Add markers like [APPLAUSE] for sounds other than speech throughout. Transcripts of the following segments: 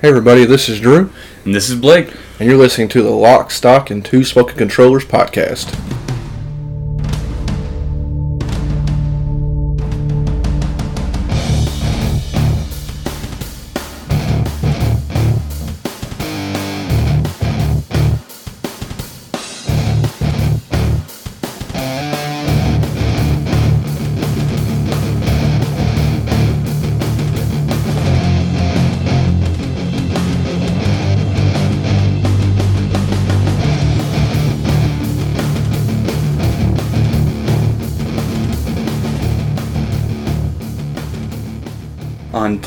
Hey everybody, this is Drew, And this is Blake. and you're listening to the Lock, Stock, and Two Smoking Controllers podcast.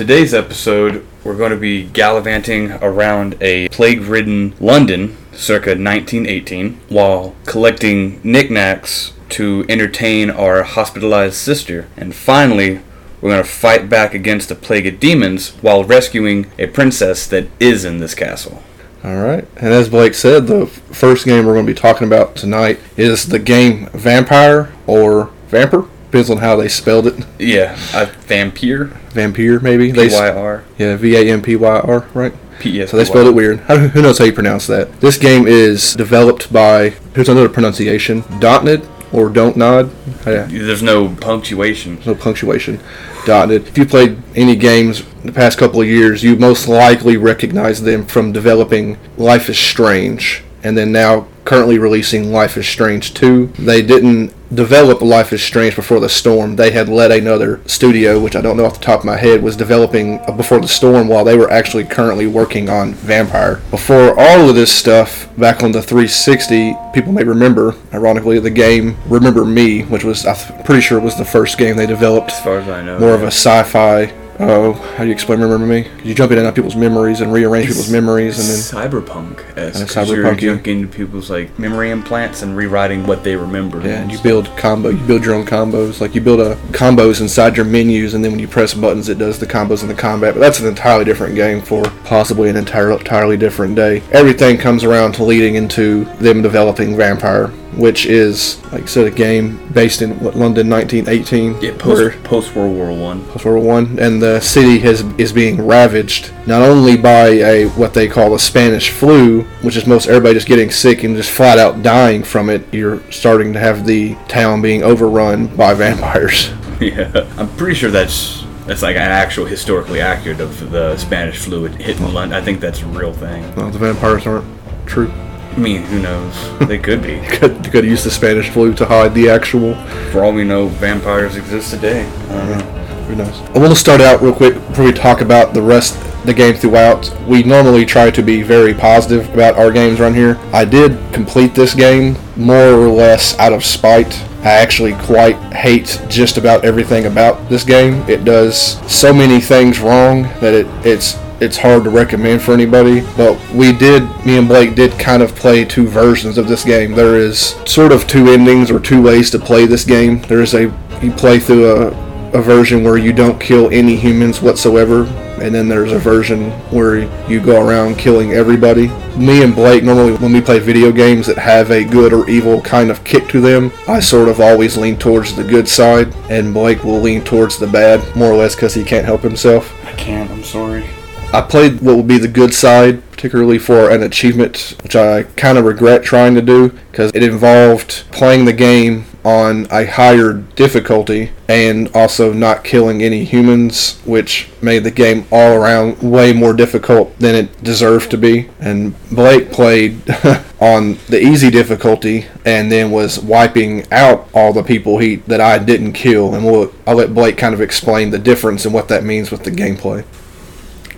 Today's episode, we're going to be gallivanting around a plague ridden London circa 1918 while collecting knickknacks to entertain our hospitalized sister. And finally, we're going to fight back against a plague of demons while rescuing a princess that is in this castle. All right, and as Blake said, the first game we're going to be talking about tonight is the game Vampire or Vampire, depends on how they spelled it. Yeah, uh, a vampire. Vampire, maybe. They s- P-Y-R. yeah, V A M P Y R, right? P-E-S. So they spelled it weird. How, who knows how you pronounce that? This game is developed by, here's another pronunciation, Dotnod or Don't Nod. Yeah. There's no punctuation. no punctuation. Dotted. If you played any games the past couple of years, you most likely recognize them from developing Life is Strange, and then now currently releasing Life is Strange 2. They didn't develop Life is Strange before the storm. They had let another studio, which I don't know off the top of my head, was developing Before the Storm while they were actually currently working on Vampyr. Before all of this stuff, back on the 360, people may remember, ironically, the game Remember Me, which was, I'm pretty sure it was the first game they developed As far as I know. more of a sci-fi. Oh, how do you explain Remember Me? You jump in and out people's memories and rearrange people's memories, and then cyberpunk Kinda. You're jumping into people's like memory implants and rewriting what they remember. yeah, and you build combo. You build your own combos. Like you build a combos inside your menus, and then when you press buttons, it does the combos in the combat. But that's an entirely different game for possibly an entirely entirely different day. Everything comes around to leading into them developing Vampyr, which is like I said, a game based in what, London, 1918. Yeah, post post World War One. Post World War One, and the city has is being ravaged not only by a what they call a Spanish flu, which is most everybody just getting sick and just flat out dying from it. You're starting to have the town being overrun by [LAUGHS] vampires. Yeah, I'm pretty sure that's that's like an actual historically accurate of the Spanish flu hitting London. I think that's a real thing. Well, the vampires aren't true. I mean, who knows? They could be. [LAUGHS] Could could use the Spanish flu to hide the actual. For all we know, vampires exist today. I don't know. Who knows? I want to start out real quick before we talk about the rest the game throughout. We normally try to be very positive about our games around here. I did complete this game more or less out of spite. I actually quite hate just about everything about this game. It does so many things wrong that it it's it's hard to recommend for anybody. But we did, me and Blake did kind of play two versions of this game. There is sort of two endings or two ways to play this game. There is a you play through a a version where you don't kill any humans whatsoever, and then there's a version where you go around killing everybody. Me and Blake, normally when we play video games that have a good or evil kind of kick to them, I sort of always lean towards the good side, and Blake will lean towards the bad, more or less because he can't help himself. I can't. I'm sorry. I played what would be the good side, particularly for an achievement, which I kind of regret trying to do because it involved playing the game on a higher difficulty and also not killing any humans, which made the game all around way more difficult than it deserved to be. And Blake played [LAUGHS] on the easy difficulty and then was wiping out all the people he that I didn't kill. And we'll, I'll let Blake kind of explain the difference and what that means with the gameplay.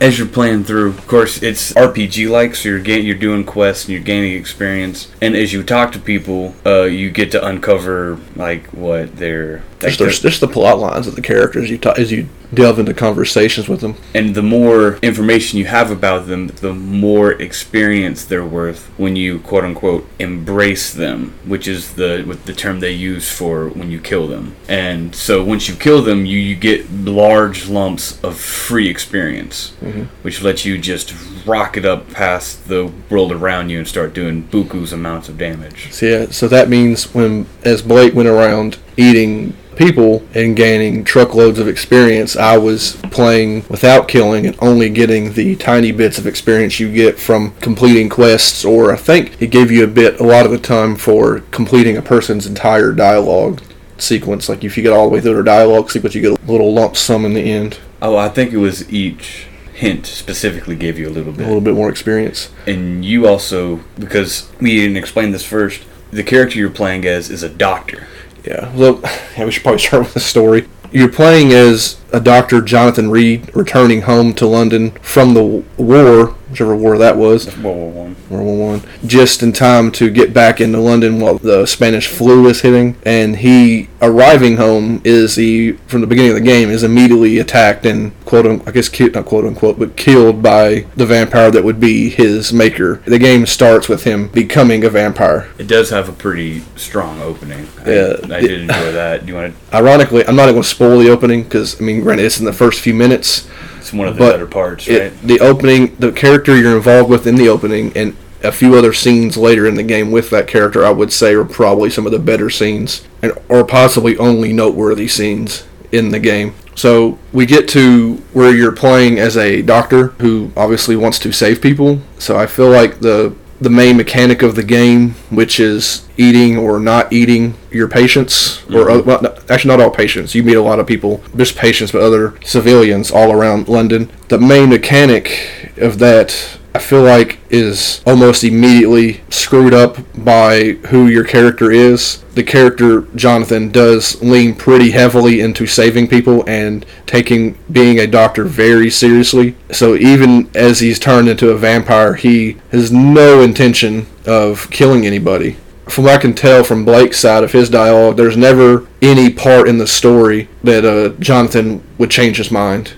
As you're playing through, of course, it's RPG like, so you're getting, you're doing quests and you're gaining experience. And as you talk to people, uh, you get to uncover like what they're like. Just, there's just the plot lines of the characters you ta- as you delve into conversations with them. and the more information you have about them, the more experience they're worth when you quote unquote embrace them, which is the with the term they use for when you kill them. And so once you kill them, you, you get large lumps of free experience, mm-hmm. which lets you just rocket up past the world around you and start doing buku's amounts of damage. So yeah, uh, so that means when as Blake went around eating people and gaining truckloads of experience. I was playing without killing and only getting the tiny bits of experience you get from completing quests, or I think it gave you a bit a lot of the time for completing a person's entire dialogue sequence. Like if you get all the way through their dialogue sequence, you get a little lump sum in the end, Oh, I think it was each hint specifically gave you a little bit. a little bit more experience. And you also, because we didn't explain this first, the character you're playing as is a doctor. Yeah, well, [LAUGHS] yeah, we should probably start with the story. You're playing as a Dr. Jonathan Reed returning home to London from the war, whichever war that was, World War One. World War One, just in time to get back into London while the Spanish flu is hitting. And he arriving home is he from the beginning of the game is immediately attacked and quote unquote, I guess not quote unquote, but killed by the vampire that would be his maker. The game starts with him becoming a vampire. It does have a pretty strong opening. I, Yeah. I did enjoy that. Do you want to? Ironically, I'm not going to spoil the opening because I mean, granted, it's in the first few minutes. It's one of the But better parts, right? it, the opening, the character you're involved with in the opening, and a few other scenes later in the game with that character, I would say are probably some of the better scenes, and or possibly only noteworthy scenes in the game. So we get to where you're playing as a doctor who obviously wants to save people. So I feel like the the main mechanic of the game, which is eating or not eating your patients, or uh, well, no, actually not all patients. You meet a lot of people, just patients, but other civilians all around London. The main mechanic of that, I feel like, is almost immediately screwed up by who your character is. The character Jonathan does lean pretty heavily into saving people and taking being a doctor very seriously. So even as he's turned into a vampire, he has no intention of killing anybody. From what I can tell from Blake's side of his dialogue, there's never any part in the story that uh, Jonathan would change his mind.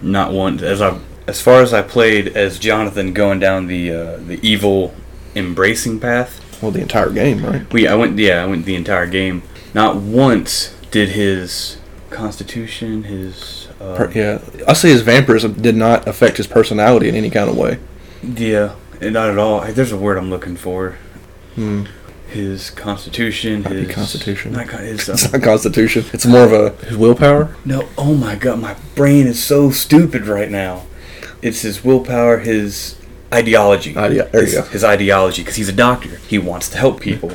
Not one. As I, as far as I played as Jonathan going down the uh, the evil embracing path. Well, the entire game, right? We I went yeah I went the entire game. Not once did his constitution his uh, Per- yeah, I say his vampirism did not affect his personality in any kind of way. yeah not at all. There's a word I'm looking for. Hmm. His constitution. Might his constitution. Not con- his, [LAUGHS] It's uh, not Constitution. It's more of a his willpower. no. Oh my god, my brain is so stupid right now. It's his willpower. His ideology. There you his, go. his ideology, because he's a doctor. He wants to help people.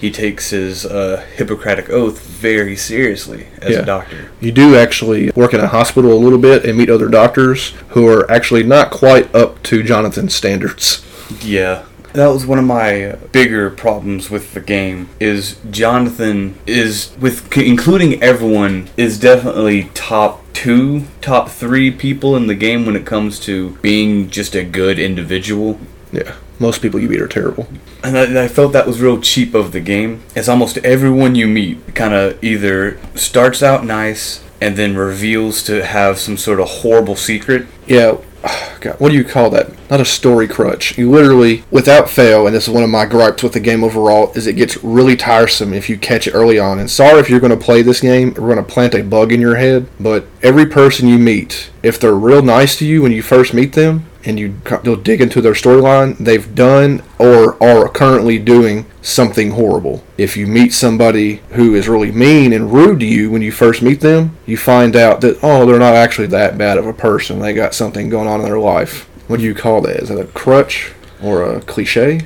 He takes his uh, Hippocratic oath very seriously as Yeah. a doctor. You do actually work in a hospital a little bit and meet other doctors who are actually not quite up to Jonathan's standards. Yeah. That was one of my bigger problems with the game is Jonathan is with including everyone is definitely top 2, top 3 people in the game when it comes to being just a good individual. Yeah, most people you meet are terrible. And I, and I felt that was real cheap of the game. As almost everyone you meet kind of either starts out nice and then reveals to have some sort of horrible secret. Yeah, [SIGHS] God, what do you call that? Not a story crutch. You literally, without fail, and this is one of my gripes with the game overall, is it gets really tiresome if you catch it early on. And sorry if you're going to play this game, we're going to plant a bug in your head, but every person you meet, if they're real nice to you when you first meet them, and you dig into their storyline, they've done or are currently doing something horrible. If you meet somebody who is really mean and rude to you when you first meet them, you find out that oh, they're not actually that bad of a person. They got something going on in their life. What do you call that? Is that a crutch or a cliche?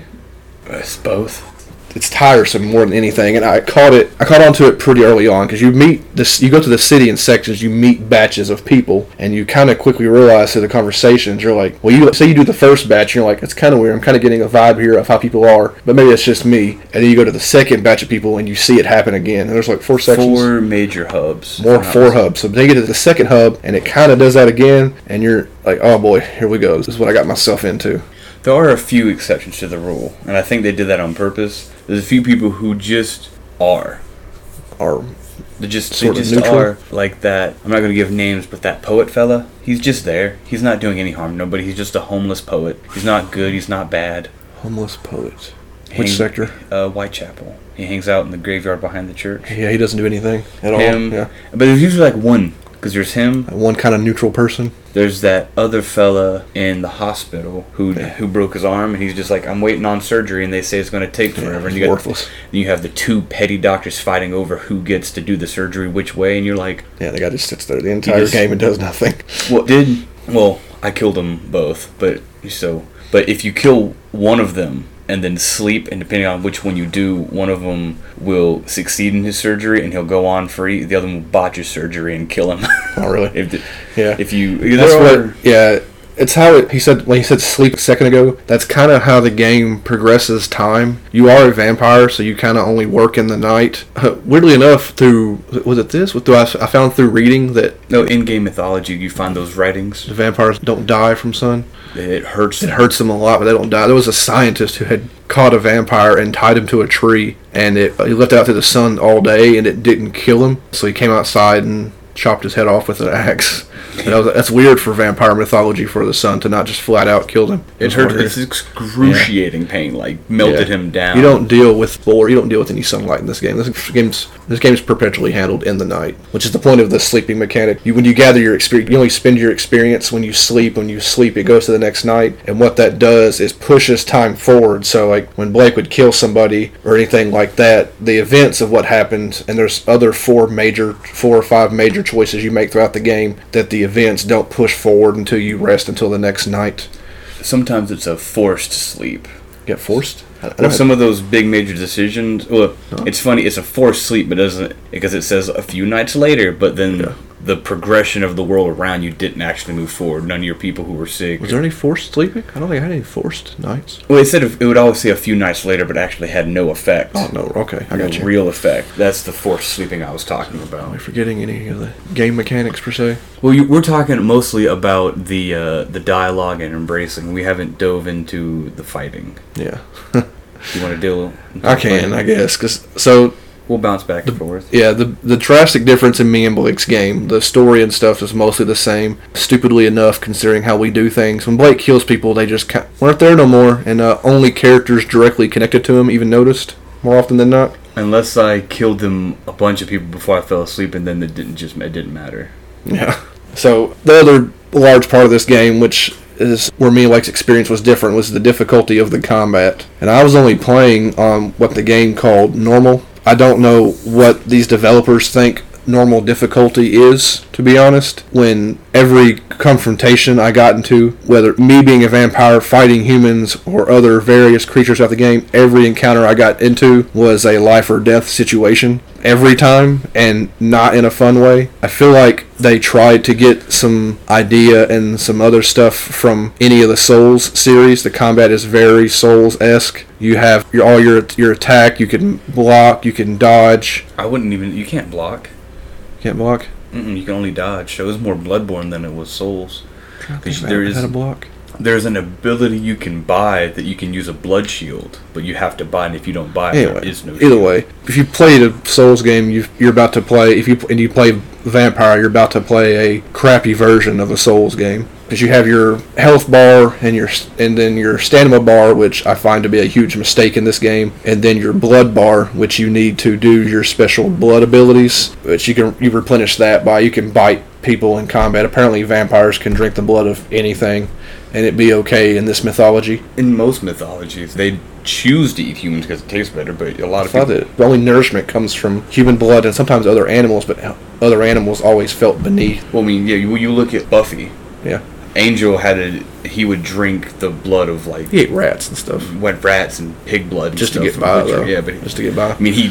It's both. It's tiresome more than anything. And I caught it. I caught onto it pretty early on because you meet this. You go to the city in sections. You meet batches of people, and you kind of quickly realize through the conversations. You're like, well, you say you do the first batch, and you're like, it's kind of weird. I'm kind of getting a vibe here of how people are, but maybe it's just me. And then you go to the second batch of people, and you see it happen again. And there's like four sections. Four major hubs. More four hubs. So then you get to the second hub, and it kind of does that again, and you're like, oh boy, here we go. This is what I got myself into. There are a few exceptions to the rule, and I think they did that on purpose. There's a few people who just are. Or They just Sort they just neutral? are like that. I'm not gonna give names, but that poet fella, he's just there. He's not doing any harm to nobody. He's just a homeless poet. He's not good. He's not bad. homeless poet. Which Hang- sector? Uh, Whitechapel. He hangs out in the graveyard behind the church. Yeah, he doesn't do anything at Him, all. Yeah. but there's usually like one Because there's him, One kind of neutral person. there's that other fella in the hospital who who broke his arm, and he's just like, I'm waiting on surgery, and they say it's going to take forever. and it's you got, worthless. and you have the two petty doctors fighting over who gets to do the surgery which way, and you're like, Yeah, the guy just sits there the entire just- game and does nothing. Well, did well. I killed them both, but so but if you kill one of them and then sleep, and depending on which one you do, one of them will succeed in his surgery and he'll go on free. The other one will botch his surgery and kill him. Oh, really? [LAUGHS] if the, Yeah. if you That's what. Yeah, it's how it. He said when he said sleep a second ago. That's kind of how the game progresses time. You are a vampire, so you kind of only work in the night. Uh, weirdly enough, through was it this? What do I, I found through reading that no in game mythology you find those writings. the vampires don't die from sun. It hurts. It hurts them a lot, but they don't die. There was a scientist who had caught a vampire and tied him to a tree, and it he left it out to the sun all day, and it didn't kill him. So he came outside and chopped his head off with an axe. And that was, that's weird for vampire mythology for the sun to not just flat out kill him. It hurt. It's excruciating pain. Like melted Yeah. him down. You don't deal with or you don't deal with any sunlight in this game. This game's this game's perpetually handled in the night, which is the point of the sleeping mechanic. You when you gather your experience, you only spend your experience when you sleep. When you sleep, it goes to the next night, and what that does is pushes time forward. So like when Blake would kill somebody or anything like that, the events of what happened, and there's other four major, four or five major choices you make throughout the game that the events don't push forward until you rest until the next night. Sometimes it's a forced sleep. Get forced. I- I some of those big major decisions. Well, it's funny. It's a forced sleep, but doesn't because it says a few nights later. But then Yeah. The progression of the world around you didn't actually move forward. None of your people who were sick. Was there any forced sleeping? I don't think I had any forced nights. well, it said it would always say a few nights later, but actually had no effect. Oh no, okay, I no got you. real effect. That's the forced sleeping I was talking Am I about. forgetting any of the game mechanics per se? Well, you, we're talking mostly about the uh, the dialogue and embracing. We haven't dove into the fighting. Yeah, [LAUGHS] You want to deal? I can, I guess. Cause so We'll bounce back and forth. yeah, the the drastic difference in me and Blake's game, the story and stuff is mostly the same. Stupidly enough, considering how we do things. When Blake kills people, they just ca- weren't there no more, and uh, only characters directly connected to him even noticed more often than not. Unless I killed them a bunch of people before I fell asleep, and then it didn't just it didn't matter. Yeah. So the other large part of this game, which is where me and Blake's experience was different, was the difficulty of the combat. And I was only playing on what the game called normal. I don't know what these developers think normal difficulty is, to be honest. When every confrontation I got into, whether me being a vampire fighting humans or other various creatures out the game, every encounter I got into was a life or death situation every time and not in a fun way. I feel like they tried to get some idea and some other stuff from any of the Souls series. The combat is very Souls esque. You have your, all your your attack. You can block. You can dodge. I wouldn't even. You can't block. Can't block. Mm-mm, you can only dodge. So it was more Bloodborne than it was Souls. Because There is is a block. There's an ability you can buy that you can use a blood shield, but you have to buy it. And if you don't buy it, Anyway, there is no. either shield. way, if you played a Souls game, you you're about to play. If you and you play Vampyr, you're about to play a crappy version of a Souls game because you have your health bar and your and then your stamina bar, which I find to be a huge mistake in this game, and then your blood bar, which you need to do your special blood abilities, which you can you replenish that by you can bite people in combat. Apparently, vampires can drink the blood of anything, and it be okay in this mythology. In most mythologies, they choose to eat humans because it tastes better, but a lot of people. the only nourishment comes from human blood and sometimes other animals, but other animals always felt beneath. Well, I mean, yeah. You, you look at Buffy. Yeah, Angel had a. He would drink the blood of like he ate rats and stuff Went rats and pig blood and just to get by. Though. Yeah, but he, just to get by. I mean, he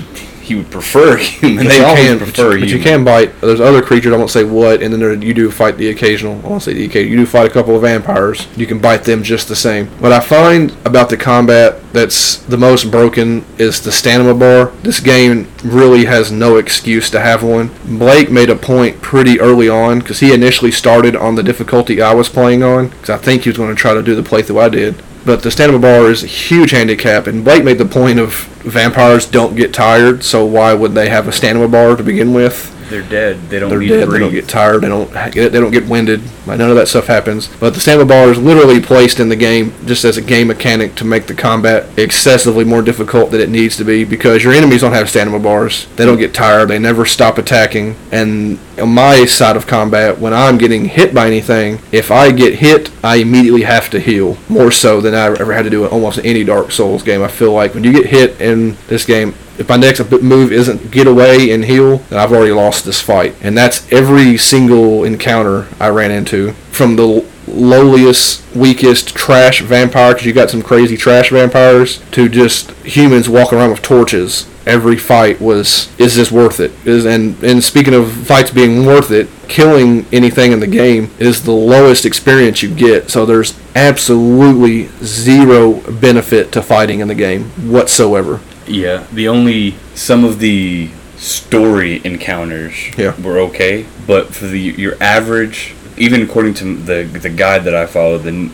he would prefer [LAUGHS] human. They always can, prefer but you, but you can bite. There's other creatures. I won't say what, and then there, you do fight the occasional. I won't say the occasional. You do fight a couple of vampires. You can bite them just the same. What I find about the combat that's the most broken is the stamina bar. This game really has no excuse to have one. Blake made a point pretty early on because he initially started on the difficulty I was playing on because I think he was going to try to do the playthrough I did. But the stamina bar is a huge handicap, and Blake made the point of vampires don't get tired, so why would they have a stamina bar to begin with? They're dead. They don't They're need dead. They don't get tired. They don't get. They don't get winded. Like, none of that stuff happens. But the stamina bar is literally placed in the game just as a game mechanic to make the combat excessively more difficult than it needs to be because your enemies don't have stamina bars. They don't get tired. They never stop attacking, and on my side of combat, when I'm getting hit by anything, if I get hit, I immediately have to heal. More so than I ever had to do in almost any Dark Souls game. I feel like when you get hit in this game, if my next move isn't get away and heal, then I've already lost this fight. And that's every single encounter I ran into. From the lowliest, weakest trash vampire, because you got some crazy trash vampires, to just humans walking around with torches. Every fight was, is this worth it? Is and and speaking of fights being worth it, killing anything in the game is the lowest experience you get. So there's absolutely zero benefit to fighting in the game whatsoever. Yeah, the only some of the story encounters Yeah. were okay, but for the your average, even according to the the guide that I followed, then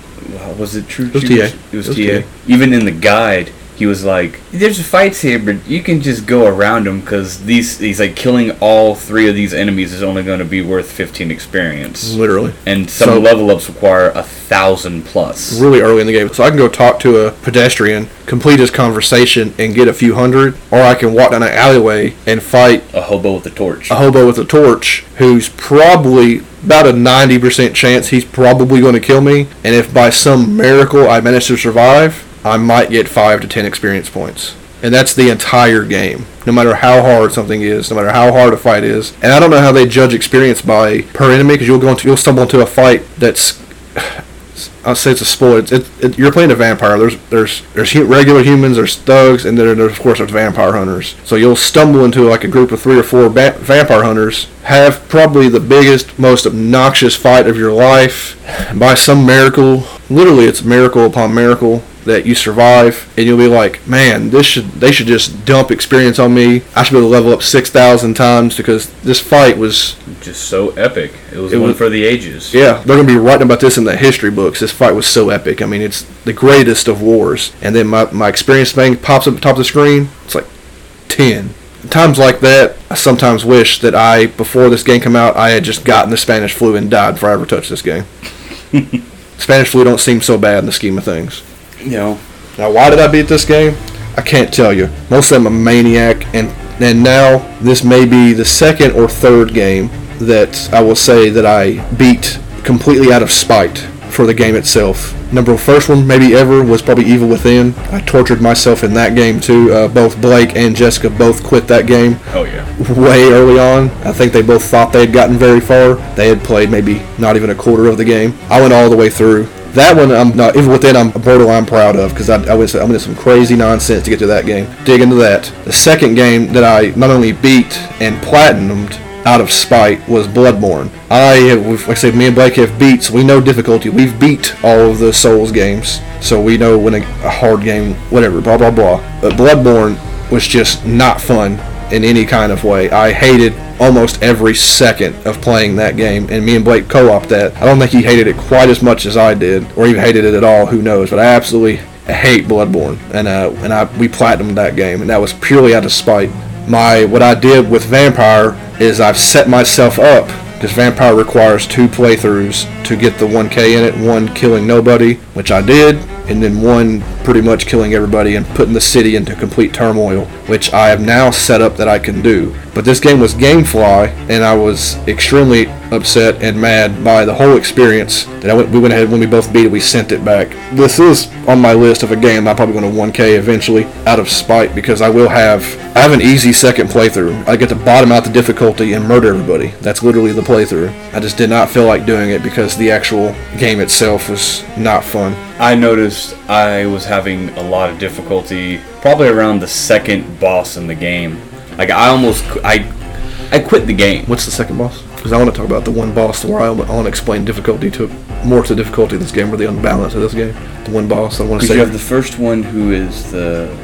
was it true? was She TA. It was, It was TA. TA. Even in the guide, he was like, "There's fights here, but you can just go around them because these he's like killing all three of these enemies is only going to be worth 15 experience, Literally. and some So- level ups require a thousand plus." really early in the game. So I can go talk to a pedestrian, complete his conversation, and get a few hundred, or I can walk down an alleyway and fight A hobo with a torch. a hobo with a torch who's probably about a 90% chance he's probably going to kill me. And if by some miracle I manage to survive, I might get 5 to 10 experience points. And that's the entire game. No matter how hard something is, no matter how hard a fight is. And I don't know how they judge experience by per enemy because you'll go into, you'll stumble into a fight that's [SIGHS] I'll say it's a spoiler. It, it, you're playing a vampire. There's there's there's regular humans, there's thugs, and then there's of course there's vampire hunters. So you'll stumble into like a group of three or four ba- vampire hunters, have probably the biggest, most obnoxious fight of your life. By some miracle, literally it's miracle upon miracle that you survive, and you'll be like, man, this should they should just dump experience on me. I should be able to level up six thousand times because this fight was Just so epic. It was It one was- for the ages. yeah, they're gonna be writing about this in the history books. This fight was so epic. I mean, it's the greatest of wars. And then my, my experience thing pops up at the top of the screen. It's like ten. Times like that, I sometimes wish that I, before this game came out, I had just gotten the Spanish flu and died before I ever touched this game. [LAUGHS] Spanish flu don't seem so bad in the scheme of things. You know, Now, why did I beat this game? I can't tell you. Mostly I'm a maniac, and and now this may be the second or third game that I will say that I beat completely out of spite for the game itself. Number first one maybe ever was probably Evil Within. I tortured myself in that game too. Uh, both Blake and Jessica both quit that game oh yeah. way early on. I think they both thought they had gotten very far. They had played maybe not even a quarter of the game. I went all the way through. That one, I'm not even within. I'm borderline proud of because I, I went I went some crazy nonsense to get to that game. Dig into that. The second game that I not only beat and platinumed out of spite was Bloodborne. I like I said, me and Blake have beat, so we know difficulty. We've beat all of the Souls games, so we know when a, a hard game, whatever, blah blah blah. But Bloodborne was just not fun in any kind of way. I hated almost every second of playing that game, and me and Blake co-op that. I don't think he hated it quite as much as I did, or even hated it at all. Who knows? But I absolutely hate Bloodborne, and uh, and I we platinumed that game, and that was purely out of spite. My what I did with Vampyr is I've set myself up because Vampyr requires two playthroughs to get the 1K in it. One killing nobody, which I did, and then one pretty much killing everybody and putting the city into complete turmoil, which I have now set up that I can do. But this game was GameFly, and I was extremely upset and mad by the whole experience. That I went, we went ahead when we both beat it, we sent it back. This is on my list of a game I'm probably going to 1K eventually, out of spite, because I will have I have an easy second playthrough. I get to bottom out the difficulty and murder everybody. That's literally the playthrough. I just did not feel like doing it because the actual game itself was not fun. I noticed I was having a lot of difficulty probably around the second boss in the game. Like I almost I I quit the game. What's the second boss? Because I want to talk about the one boss where I, want to explain difficulty to more to the difficulty of this game or the unbalance of this game. The one boss I want to say. you have the first one who is the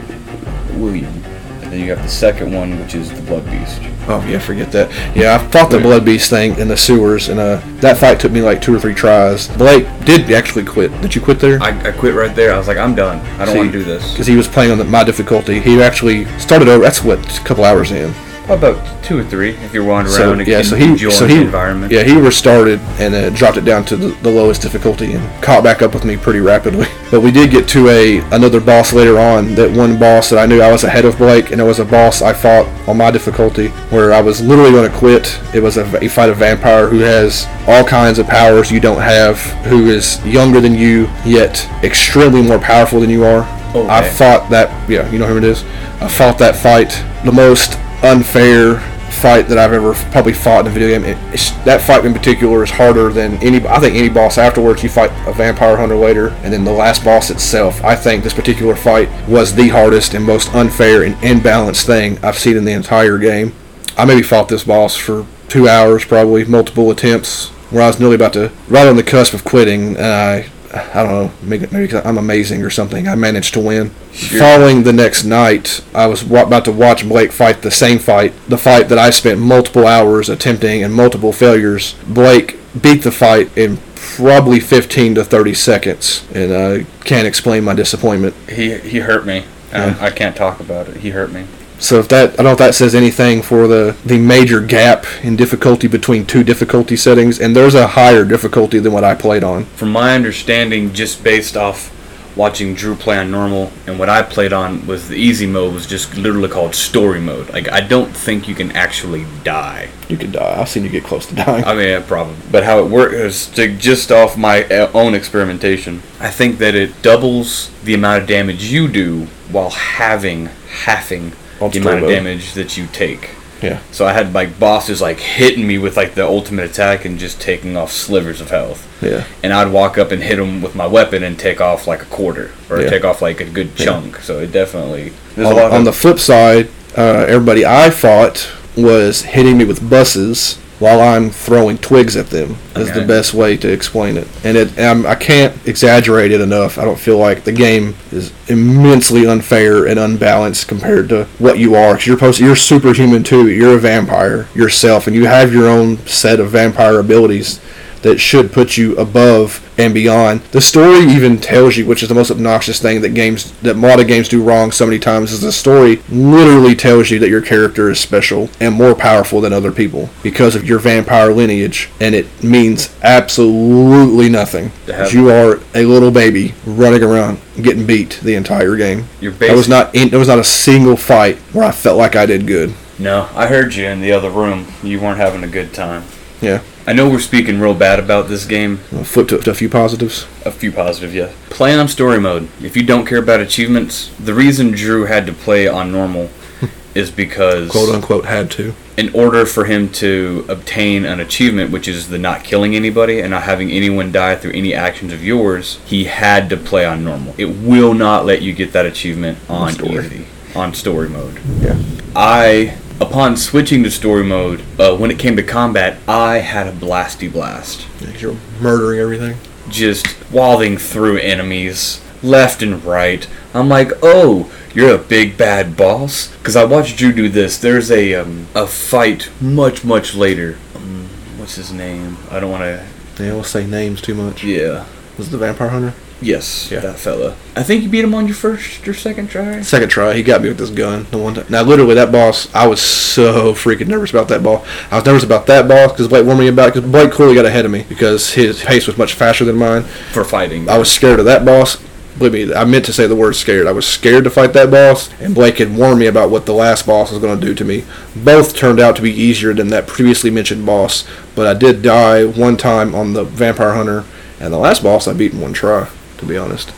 William, and then you have the second one which is the Blood Beast. Oh yeah, forget that. Yeah, I fought the blood beast thing in the sewers, and uh, that fight took me like two or three tries. Blake did actually quit. Did you quit there? I, I quit right there. I was like, I'm done. I don't want to do this. because he was playing on the, my difficulty. He actually started over. That's what a couple hours in. About two or three if you're wandering So around and yeah, so he so he the environment. yeah he restarted and uh, dropped it down to the, the lowest difficulty and caught back up with me pretty rapidly. [LAUGHS] But we did get to a another boss later on. That one boss that I knew I was ahead of Blake, and it was a boss I fought on my difficulty where I was literally going to quit. It was a, a fight a vampire who has all kinds of powers you don't have, who is younger than you yet extremely more powerful than you are. Okay. I fought that. Yeah, you know who it is. I fought that fight. The most unfair fight that I've ever probably fought in a video game. It, that fight in particular is harder than any. I think any boss afterwards. You fight a vampire hunter later, and then the last boss itself. I think this particular fight was the hardest and most unfair and imbalanced thing I've seen in the entire game. I maybe fought this boss for two hours, probably multiple attempts, where I was nearly about to, right on the cusp of quitting, and I. I don't know, maybe maybe 'cause I'm amazing or something. I managed to win. Sure. Following the next night, I was wa- about to watch Blake fight the same fight, the fight that I spent multiple hours attempting and multiple failures. Blake beat the fight in probably 15 to 30 seconds, and I can't explain my disappointment. He he hurt me. Um, yeah. I, I can't talk about it. He hurt me. So if that, I don't know if that says anything for the the major gap in difficulty between two difficulty settings, and there's a higher difficulty than what I played on. From my understanding, just based off watching Drew play on normal, and what I played on was the easy mode was just literally called story mode. Like I don't think you can actually die. You could die. I've seen you get close to dying. I mean, yeah, probably. But how it works is to just off my uh, own experimentation. I think that it doubles the amount of damage you do while having halving the amount of damage that you take. Yeah. So I had like bosses like hitting me with like the ultimate attack and just taking off slivers of health. Yeah. And I'd walk up and hit them with my weapon and take off like a quarter or Yeah. take off like a good Yeah. chunk. So it definitely on, on the flip side, uh, everybody I fought was hitting me with buses while I'm throwing twigs at them. Is Okay. the best way to explain it, and it um, I can't exaggerate it enough. I don't feel like the game is immensely unfair and unbalanced compared to what you are. Cause you're supposed you're superhuman too. You're a vampire yourself, and you have your own set of vampire abilities that should put you above and beyond. The story even tells you, which is the most obnoxious thing that games that of games do wrong so many times, is the story literally tells you that your character is special and more powerful than other people because of your vampire lineage, and it means absolutely nothing. You are a little baby running around getting beat the entire game. You're There was not in, there was not a single fight where I felt like I did good. No, I heard you in the other room. You weren't having a good time. Yeah. I know we're speaking real bad about this game. I'll flip to, to a few positives. A few positive, yeah. Play on story mode. If you don't care about achievements, the reason Drew had to play on normal [LAUGHS] is because Quote unquote had to. in order for him to obtain an achievement, which is the not killing anybody and not having anyone die through any actions of yours, he had to play on normal. It will not let you get that achievement on story. easy, on story mode. Yeah. I, upon switching to story mode, uh, when it came to combat, I had a blasty blast. Yeah, you're murdering everything. Just wallowing through enemies left and right. I'm like, oh, you're a big bad boss. Because I watched you do this. There's a um, a fight much much later. Um, what's his name? I don't want to. They don't say names too much. Yeah. Was it the vampire hunter? Yes, Yeah. that fella. I think you beat him on your first or second try. Second try, he got me with this gun. The one time. Now, literally, that boss, I was so freaking nervous about that boss. I was nervous about that boss because Blake warned me about. Because Blake clearly got ahead of me because his pace was much faster than mine. For fighting. I was scared of that boss. Believe me, I meant to say the word scared. I was scared to fight that boss, and Blake had warned me about what the last boss was going to do to me. Both turned out to be easier than that previously mentioned boss, but I did die one time on the vampire hunter, and the last boss I beat in one try. To be honest.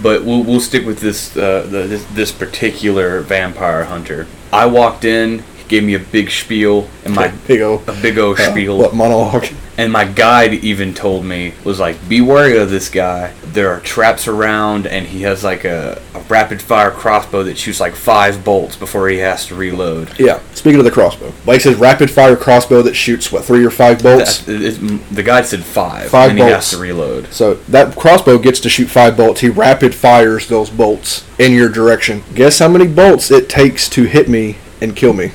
But we'll, we'll stick with this, uh, the, this this particular vampire hunter. I walked in, gave me a big spiel, and my big old a big old uh, spiel. what monologue. And my guide even told me was like, be wary of this guy. There are traps around, and he has like a, a rapid fire crossbow that shoots like five bolts before he has to reload. Yeah. Speaking of the crossbow, Blake says rapid fire crossbow that shoots what three or five bolts. That- it- the guide said five, Five and he bolts. has to reload. So that crossbow gets to shoot five bolts. He rapid fires those bolts in your direction. Guess how many bolts it takes to hit me and kill me?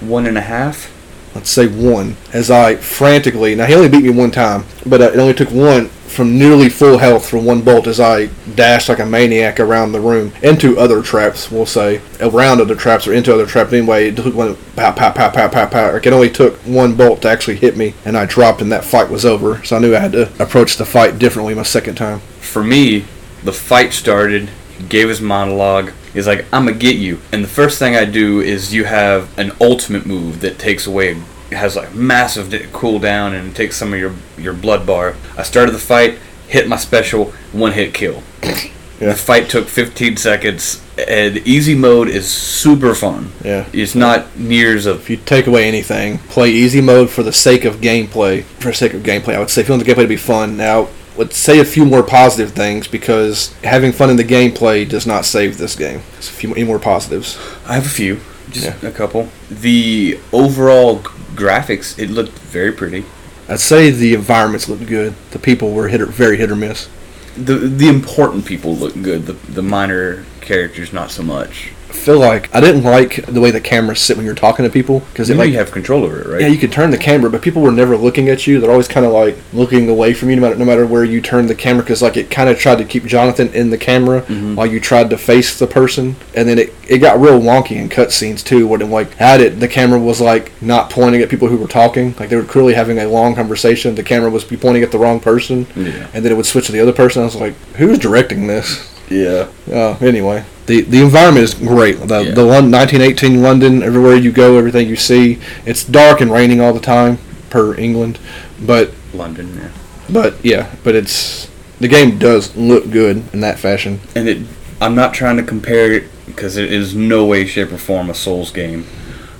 One and a half. Let's say one. As I frantically now he only beat me one time, but uh, it only took one from nearly full health from one bolt as I dashed like a maniac around the room into other traps. We'll say around other traps or into other traps. Anyway, it took one pow pow pow pow pow pow. Like it only took one bolt to actually hit me, and I dropped, and that fight was over. So I knew I had to approach the fight differently my second time. For me, the fight started. He gave his monologue. He's like, "I'm gonna get you," and the first thing I do is you have an ultimate move that takes away has like massive cooldown and takes some of your your blood bar. I started the fight, hit my special, one hit kill. [COUGHS] Yeah. The fight took 15 seconds, and easy mode is super fun. Yeah. It's not near as a If you take away anything, play easy mode for the sake of gameplay. For the sake of gameplay, I would say if you want the gameplay to be fun, now let's say a few more positive things because having fun in the gameplay does not save this game. There's a few any more positives. I have a few, just Yeah. a couple. The overall g- graphics, it looked very pretty. I'd say the environments looked good. The people were hit or, very hit or miss. The the important people looked good. The the minor characters not so much. Feel like I didn't like the way the cameras sit when you're talking to people because You it like you have control over it, right? Yeah, you could turn the camera, but people were never looking at you. They're always kind of like looking away from you, no matter, no matter where you turn the camera, because like it kind of tried to keep Jonathan in the camera mm-hmm. while you tried to face the person, and then it, it got real wonky in cutscenes too, where it like had it the camera was like not pointing at people who were talking, like they were clearly having a long conversation. The camera was be pointing at the wrong person, Yeah. and then it would switch to the other person. I was like, who's directing this? Yeah. Uh, anyway, the the environment is great. The Yeah. the Lon- 1918 London, everywhere you go, everything you see, it's dark and raining all the time per England, but London, yeah. but yeah, but it's the game does look good in that fashion. And it, I'm not trying to compare it because it is no way, shape, or form a Souls game,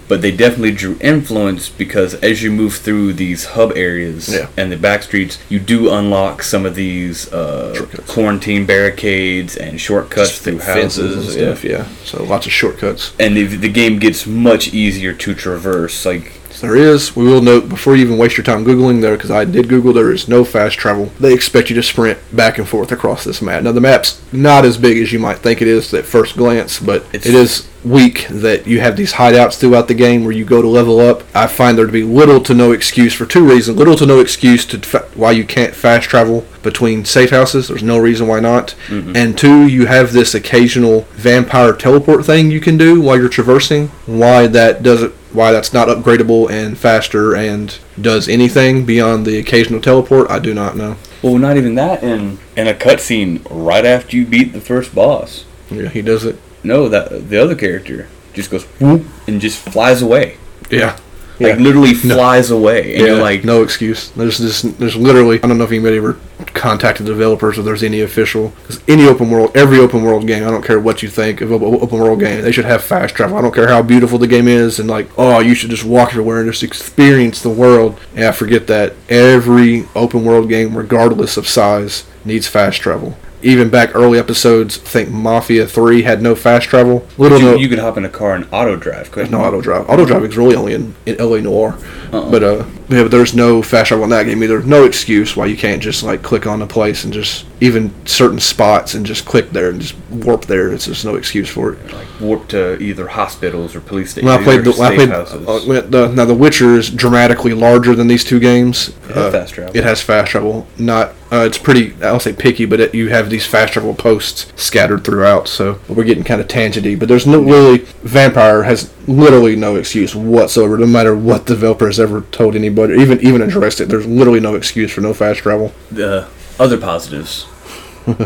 but they definitely drew influence because as you move through these hub areas Yeah. and the back streets, you do unlock some of these uh, quarantine barricades and shortcuts through Fences houses and stuff, yeah. So lots of shortcuts. And the, the game gets much easier to traverse. Like There is. We will note before you even waste your time googling there, because I did Google. There is no fast travel. They expect you to sprint back and forth across this map. Now the map's not as big as you might think it is at first glance, but It's- it is weak that you have these hideouts throughout the game where you go to level up. I find there to be little to no excuse for two reasons. Little to no excuse to fa- why you can't fast travel between safe houses. There's no reason why not. Mm-hmm. And two, you have this occasional vampire teleport thing you can do while you're traversing. Why that doesn't why that's not upgradable and faster and does anything beyond the occasional teleport, I do not know. well, not even that. In in a cutscene right after you beat the first boss. Yeah, he does it. No, that the other character just goes whoop and just flies away. Yeah. Like Yeah. literally flies away, and Yeah, you're like, no excuse. There's just there's literally I don't know if anybody ever contacted the developers or there's any official 'cause any open world every open world game I don't care what you think of an open world game they should have fast travel. I don't care how beautiful the game is and like oh you should just walk everywhere and just experience the world. Yeah forget that. Every open world game regardless of size needs fast travel even back early episodes think Mafia 3 had no fast travel little you, no you could hop in a car and auto drive. Couldn't no auto drive. Auto driving is really only in, in LA Noire. Uh-uh. But uh, yeah, but there's no fast travel in that game either. No excuse why you can't just like click on a place and just even certain spots and just click there and just warp there. It's just no excuse for it. like warp to either hospitals or police stations When I played, or the, when I played houses. uh, the, now The Witcher is dramatically larger than these two games. It has fast travel. It has fast travel. Not uh, it's pretty. I'll say picky, but it, you have these fast travel posts scattered throughout. So we're getting kind of tangenty. But there's no really Vampyr has literally no excuse whatsoever. No matter what developer has ever told anybody, even even addressed it. There's literally no excuse for no fast travel. the other positives [LAUGHS]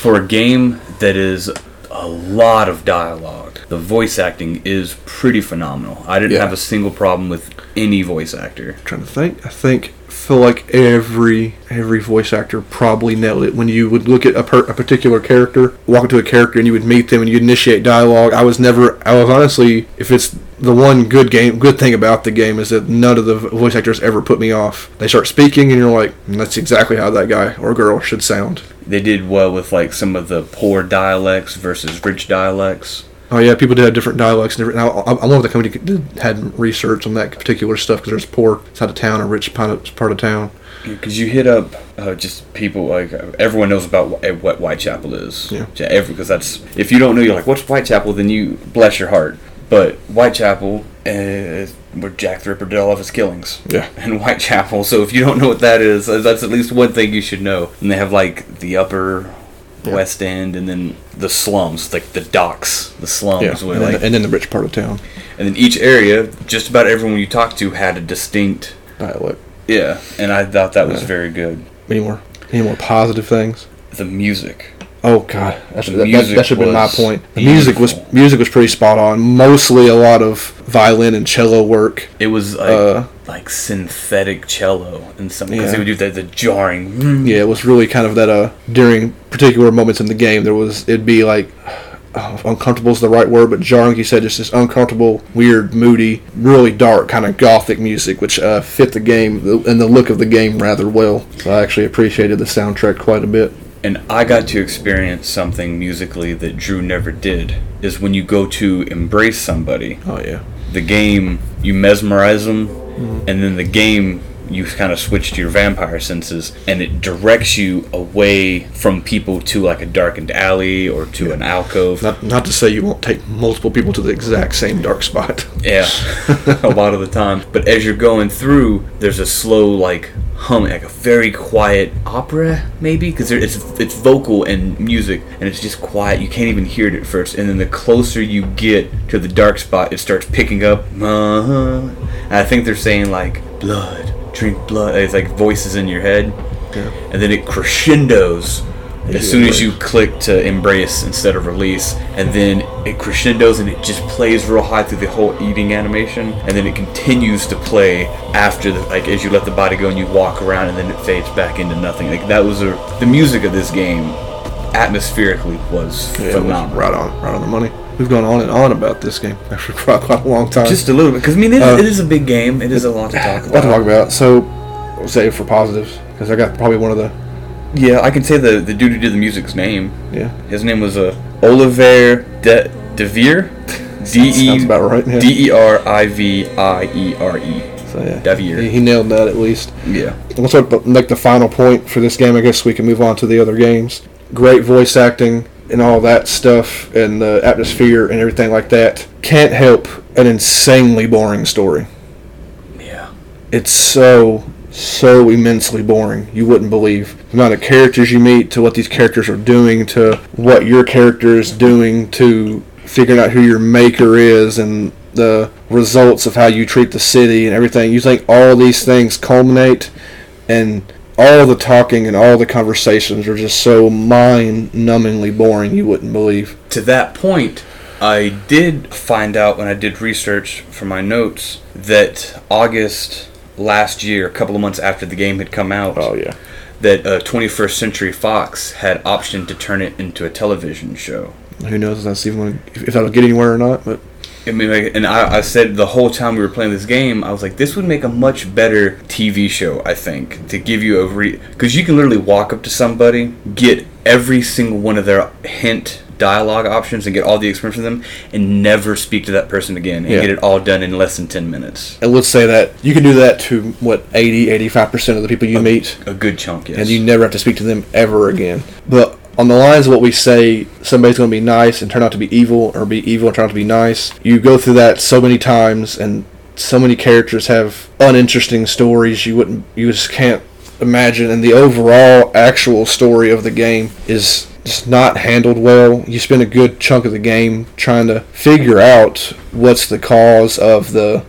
for a game that is a lot of dialogue the voice acting is pretty phenomenal i didn't Yeah. have a single problem with any voice actor trying to think. I think feel like every every voice actor probably nailed it. When you would look at a, per, a particular character, walk into a character, and you would meet them, and you initiate dialogue. I was never. I was honestly, if it's the one good game, good thing about the game is that none of the voice actors ever put me off. They start speaking, and you're like, "Mm, that's exactly how that guy or girl should sound. they did well with like some of the poor dialects versus rich dialects Oh yeah, people did have different dialects. And different, I, I if the company did, had research on that particular stuff because there's poor side of town or rich part of, part of town. because you hit up uh, just people like uh, everyone knows about what Whitechapel is. Yeah. Every because that's if you don't know, you're like, what's Whitechapel? Then you bless your heart. But Whitechapel, uh, where Jack the Ripper did all of his killings. Yeah. And Whitechapel. So if you don't know what that is, that's at least one thing you should know. And they have like the upper Yeah. West End and then the slums, like the docks, the slums Yeah, where and, like then, and then the rich part of town. and then each area, just about everyone you talked to had a distinct Dialect. yeah, and I thought that was Yeah. very good. Any more? Any more positive things? The music. Oh God, that that, that, that should have been my point. The music was music was pretty spot on. Mostly a lot of violin and cello work. It was like Uh, like synthetic cello and something because Yeah. they would do that the jarring. Yeah, it was really kind of that. Uh, during particular moments in the game, there was it'd be like. Uh, [SIGHS] uncomfortable is the right word, but jarring. You said just this uncomfortable, weird, moody, really dark kind of gothic music, which uh, fit the game and the look of the game rather well. So I actually appreciated the soundtrack quite a bit. And I got to experience something musically that Drew never did. Is when you go to embrace somebody, Oh yeah, the game you mesmerize them, Mm-hmm. and then the game you kind of switch to your vampire senses, and it directs you away from people to like a darkened alley or to an alcove. not not to say you won't take multiple people to the exact same dark spot. Yeah, a lot of the time. But as you're going through, there's a slow like hum, like a very quiet opera, maybe, because it's it's vocal and music, and it's just quiet. You can't even hear it at first, and then the closer you get to the dark spot, it starts picking up. Uh-huh. And I think they're saying like blood, drink blood. It's like voices in your head, Yeah. and then it crescendos As soon as you click to embrace instead of release and then it crescendos and it just plays real high through the whole eating animation and then it continues to play after the like as you let the body go and you walk around and then it fades back into nothing like that was a, the music of this game atmospherically was Yeah, it was right on, right on the money. We've gone on and on about this game actually [LAUGHS] for quite a long time. just a little bit because i mean it, Uh, it is a big game it is a lot to talk a lot about to talk about. So, we'll save for positives because I got probably one of the yeah i can say the the dude who did the music's name yeah. his name was uh, oliver de devere Sounds about right. Yeah. D E R I V I E R E. so, yeah. Devier. He, he nailed that at least. Yeah. Let's make the final point for this game. I guess we can move on to the other games. Great voice acting and all that stuff, and the atmosphere and everything like that. Can't help an insanely boring story. Yeah. It's so so immensely boring. You wouldn't believe the amount of characters you meet, to what these characters are doing, to what your character is doing, to figuring out who your maker is, and the results of how you treat the city and everything. You think all these things culminate, and all the talking and all the conversations are just so mind-numbingly boring. You wouldn't believe. To that point, I did find out when I did research for my notes that August last year, a couple of months after the game had come out, yeah. that uh, 21st Century Fox had optioned to turn it into a television show. Who knows if that's even if that'll get anywhere or not? But I mean, like, and I, I said the whole time we were playing this game, I was like, this would make a much better TV show, I think, to give you a re. Because you can literally walk up to somebody, get every single one of their hint dialogue options, and get all the experience from them, and never speak to that person again, and Yeah. get it all done in less than 10 minutes. And let's say that you can do that to what 80 85% of the people you meet A good chunk, yes. and you never have to speak to them ever again but on the lines of what we say somebody's going to be nice and turn out to be evil or be evil and turn out to be nice you go through that so many times and so many characters have uninteresting stories you wouldn't you just can't imagine and the overall actual story of the game is just not handled well you spend a good chunk of the game trying to figure out what's the cause of the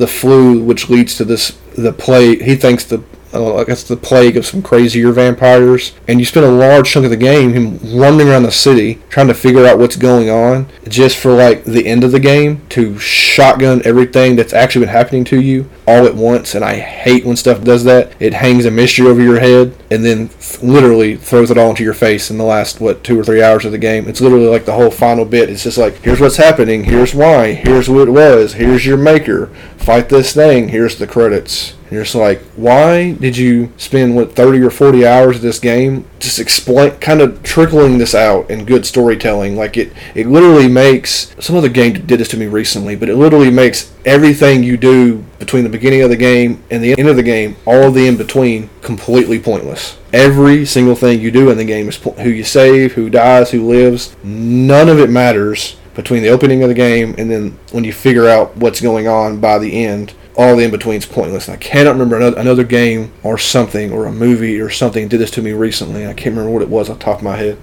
the flu, which leads to this the plague. He thinks the uh, I guess the plague of some crazier vampires, and you spend a large chunk of the game him running around the city trying to figure out what's going on, just for like the end of the game to shotgun everything that's actually been happening to you all at once. And I hate when stuff does that. It hangs a mystery over your head and then th- literally throws it all into your face in the last what two or three hours of the game. It's literally like the whole final bit. It's just like here's what's happening, here's why, here's what it was, here's your maker, fight this thing, here's the credits. And you're just like, why did you spend what 30 or 40 hours of this game just explain, kind of trickling this out in good storytelling? Like it, it literally makes some other game did this to me recently, but it literally makes everything you do between the beginning of the game and the end of the game, all of the in between, completely pointless. Every single thing you do in the game is po- who you save, who dies, who lives. None of it matters between the opening of the game and then when you figure out what's going on by the end, all the in between's pointless. And I cannot remember another, another game or something or a movie or something did this to me recently. I can't remember what it was off the top of my head.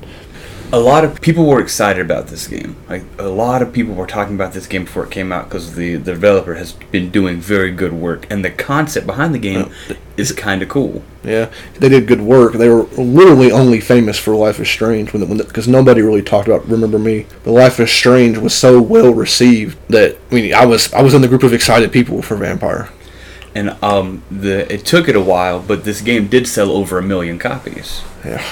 A lot of people were excited about this game. Like a lot of people were talking about this game before it came out because the, the developer has been doing very good work, and the concept behind the game is kind of cool. Yeah, they did good work. They were literally only famous for Life is Strange when because nobody really talked about Remember Me. But Life is Strange was so well received that I mean I was I was in the group of excited people for Vampyr. And um, the it took it a while, but this game did sell over a million copies. Yeah,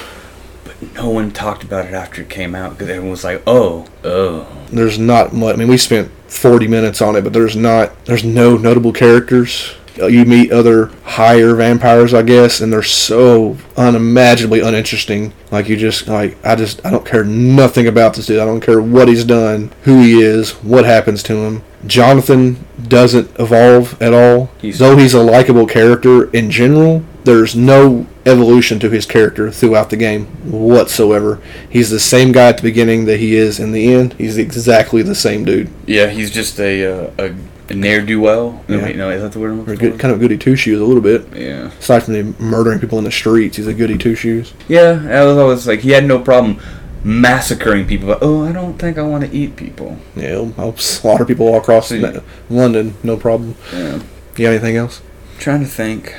no one talked about it after it came out because everyone was like, "Oh, oh." there's not much. I mean, we spent 40 minutes on it, but there's not there's no notable characters. Uh, You meet other higher vampires, I guess, and they're so unimaginably uninteresting. Like you just like I just I don't care nothing about this dude. I don't care what he's done, who he is, what happens to him. Jonathan doesn't evolve at all. He's- Though he's a likable character in general, there's no evolution to his character throughout the game whatsoever. He's the same guy at the beginning that he is in the end. He's exactly the same dude. Yeah, he's just a uh, a, a ne'er do well. Yeah. wait, no, is that the word I'm good, kind of goody two shoes a little bit. Yeah. Aside from the murdering people in the streets, he's a goody two shoes. Yeah, I was always like he had no problem massacring people, but oh, I don't think I want to eat people. Yeah, he'll, I'll slaughter people all across See. London, no problem. Yeah. You got anything else? trying to think.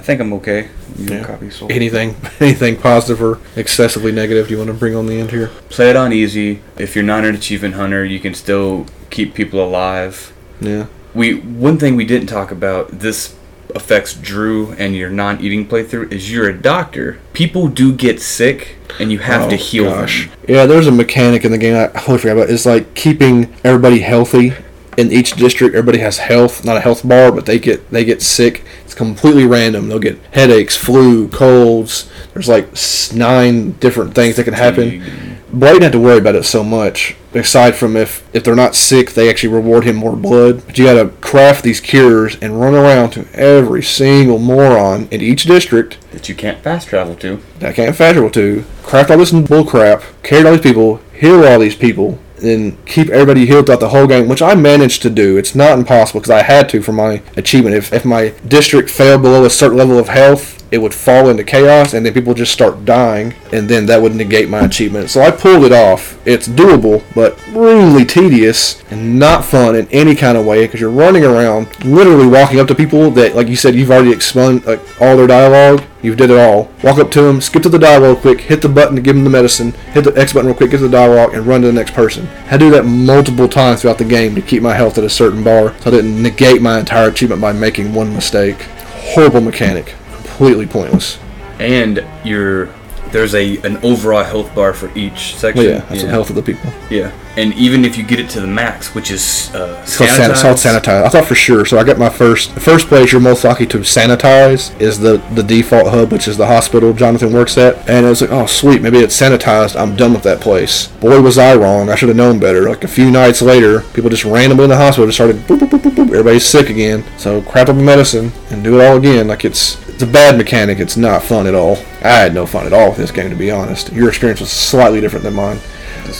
I think I'm okay. You Yeah. copy sold. Anything, [LAUGHS] anything positive or excessively negative? Do you want to bring on the end here? Play it on easy. If you're not an achievement hunter, you can still keep people alive. Yeah. We one thing we didn't talk about this affects Drew and your non-eating playthrough is you're a doctor. People do get sick and you have to Oh, heal gosh. them. Yeah, there's a mechanic in the game I totally forgot about. It's like keeping everybody healthy. In each district, everybody has health, not a health bar, but they get they get sick. It's completely random. They'll get headaches, flu, colds. There's like nine different things that can happen. I didn't have to worry about it so much. Aside from if if they're not sick, they actually reward him more blood. But you got to craft these cures and run around to every single moron in each district that you can't fast travel to. that I can't fast travel to, craft all this bull crap, carry all these people, heal all these people, and keep everybody healed throughout the whole game, which I managed to do. It's not impossible because I had to for my achievement. If, if my district fell below a certain level of health, it would fall into chaos, and then people just start dying, and then that would negate my achievement. So I pulled it off. It's doable, but really tedious and not fun in any kind of way because you're running around, literally walking up to people that, like you said, you've already expunged like all their dialogue. You've did it all. Walk up to them, skip to the dialogue quick, hit the button to give them the medicine, hit the X button real quick, get to the dialogue, and run to the next person. I do that multiple times throughout the game to keep my health at a certain bar, so I didn't negate my entire achievement by making one mistake. Horrible mechanic, completely pointless. And you're there's a an overall health bar for each section. Well, yeah, that's the health of the people. Yeah, and even if you get it to the max, which is uh, It's called, san- sanitized, sanitize. I thought for sure. So I got my first first place you're most likely to sanitize is the the default hub, which is the hospital Jonathan works at. And I was like, oh sweet, maybe it's sanitized. I'm done with that place. Boy, was I wrong. I should have known better. Like a few nights later, people just randomly in the hospital just started boop, boop, boop, boop, boop. everybody's sick again. So crap up the medicine and do it all again. Like it's it's a bad mechanic. It's not fun at all. I had no fun at all with this game to be honest. Your experience was slightly different than mine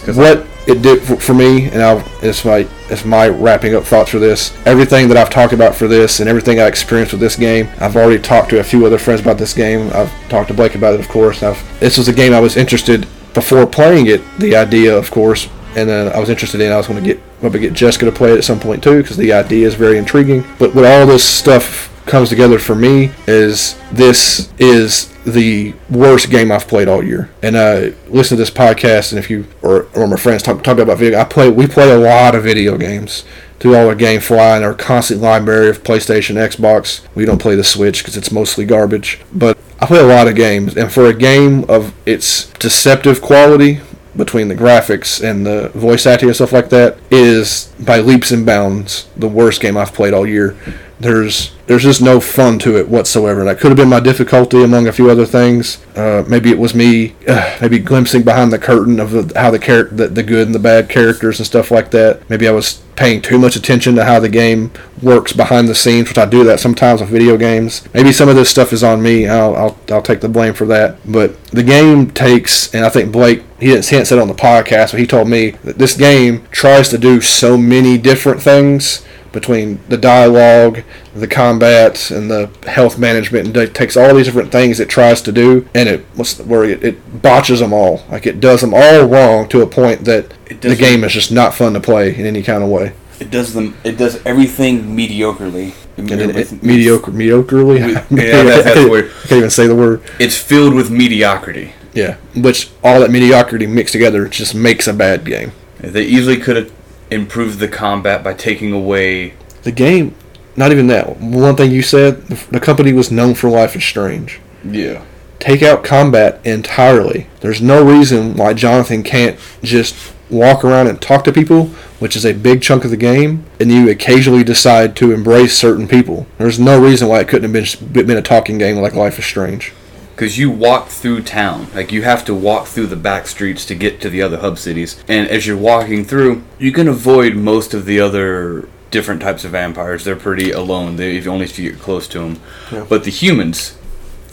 what it did for, for me, and I'll, it's my it's my wrapping up thoughts for this. Everything that I've talked about for this, and everything I experienced with this game, I've already talked to a few other friends about this game. I've talked to Blake about it, of course. I've, this was a game I was interested before playing it. The idea, of course, and then I was interested in. I was going to get maybe get Jessica to play it at some point too, because the idea is very intriguing. But with all this stuff comes together for me is this is the worst game I've played all year. And uh, listen to this podcast, and if you or, or my friends talk talk about video, I play. We play a lot of video games through all our GameFly and our constant library of PlayStation, Xbox. We don't play the Switch because it's mostly garbage. But I play a lot of games, and for a game of its deceptive quality between the graphics and the voice acting and stuff like that is by leaps and bounds the worst game I've played all year. There's there's just no fun to it whatsoever. That could have been my difficulty among a few other things. Uh, maybe it was me, uh, maybe glimpsing behind the curtain of the, how the, char- the the good and the bad characters and stuff like that. Maybe I was paying too much attention to how the game works behind the scenes, which I do that sometimes with video games. Maybe some of this stuff is on me. I'll I'll, I'll take the blame for that. But the game takes, and I think Blake he didn't, say it on the podcast, but he told me that this game tries to do so many different things between the dialogue, the combat, and the health management, and it takes all these different things it tries to do, and it where it, it botches them all. Like it does them all wrong to a point that the game is just not fun to play in any kind of way. It does them. It does everything mediocrely. And it, it, mediocre, mediocrely. [LAUGHS] yeah, that's, that's the word. I can't even say the word. It's filled with mediocrity. Yeah, which all that mediocrity mixed together just makes a bad game. They easily could have improved the combat by taking away the game. Not even that. One thing you said, the company was known for Life is Strange. Yeah. Take out combat entirely. There's no reason why Jonathan can't just walk around and talk to people, which is a big chunk of the game, and you occasionally decide to embrace certain people. There's no reason why it couldn't have been, been a talking game like Life is Strange because you walk through town. Like you have to walk through the back streets to get to the other hub cities. And as you're walking through, you can avoid most of the other different types of vampires. They're pretty alone. They if only if you get close to them. Yeah. But the humans,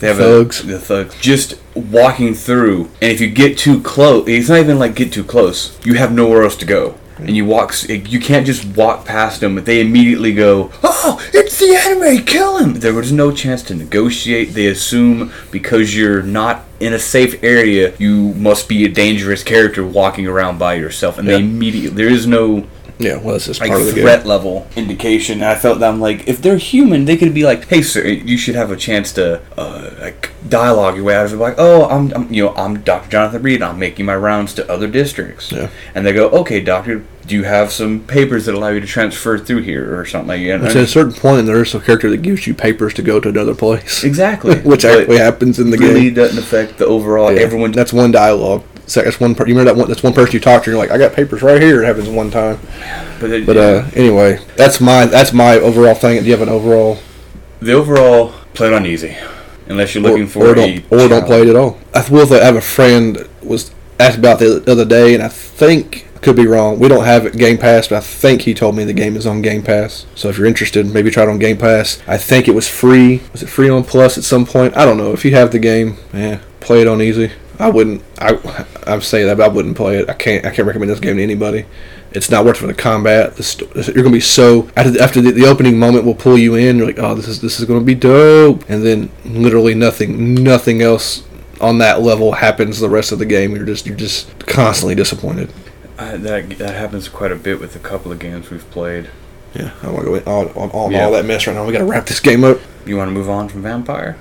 they have thugs. A, the thugs. Just walking through, and if you get too close, it's not even like get too close. You have nowhere else to go and you walk you can't just walk past them they immediately go oh it's the enemy kill him. There was no chance to negotiate. They assume because you're not in a safe area you must be a dangerous character walking around by yourself. And yeah. they immediately there is no yeah, well, this is like part of the threat game. level indication. And I felt that I'm like, if they're human, they could be like, "Hey, sir, you should have a chance to uh, like dialogue your way out of it." Like, "Oh, I'm, I'm, you know, I'm Dr. Jonathan Reed. I'm making my rounds to other districts." Yeah. And they go, "Okay, doctor, do you have some papers that allow you to transfer through here or something like that?" Which at a certain point, there's a character that gives you papers to go to another place. Exactly. [LAUGHS] Which actually happens in the really game. Really doesn't affect the overall. Yeah. Everyone. That's one dialogue. So that's one. Per- you remember that one? That's one person you talked to. You're like, I got papers right here. It happens one time. But, it, but uh, anyway, that's my that's my overall thing. Do you have an overall? The overall play it on easy, unless you're looking or, for or don't, or don't play it at all. I will. Say, I have a friend was asked about the other day, and I think could be wrong. We don't have it Game Pass, but I think he told me the game is on Game Pass. So if you're interested, maybe try it on Game Pass. I think it was free. Was it free on Plus at some point? I don't know. If you have the game, yeah, play it on easy. I wouldn't. I I'm saying that, but I wouldn't play it. I can't. I can't recommend this game to anybody. It's not worth it for the combat. The you're gonna be so after the, after the, the, opening moment will pull you in. You're like, oh, this is this is gonna be dope, and then literally nothing, nothing else on that level happens the rest of the game. You're just you're just constantly disappointed. Uh, that that happens quite a bit with a couple of games we've played. Yeah, I want to go in all, all, all, yeah. all that mess right now. We got to wrap this game up. You want to move on from Vampyr?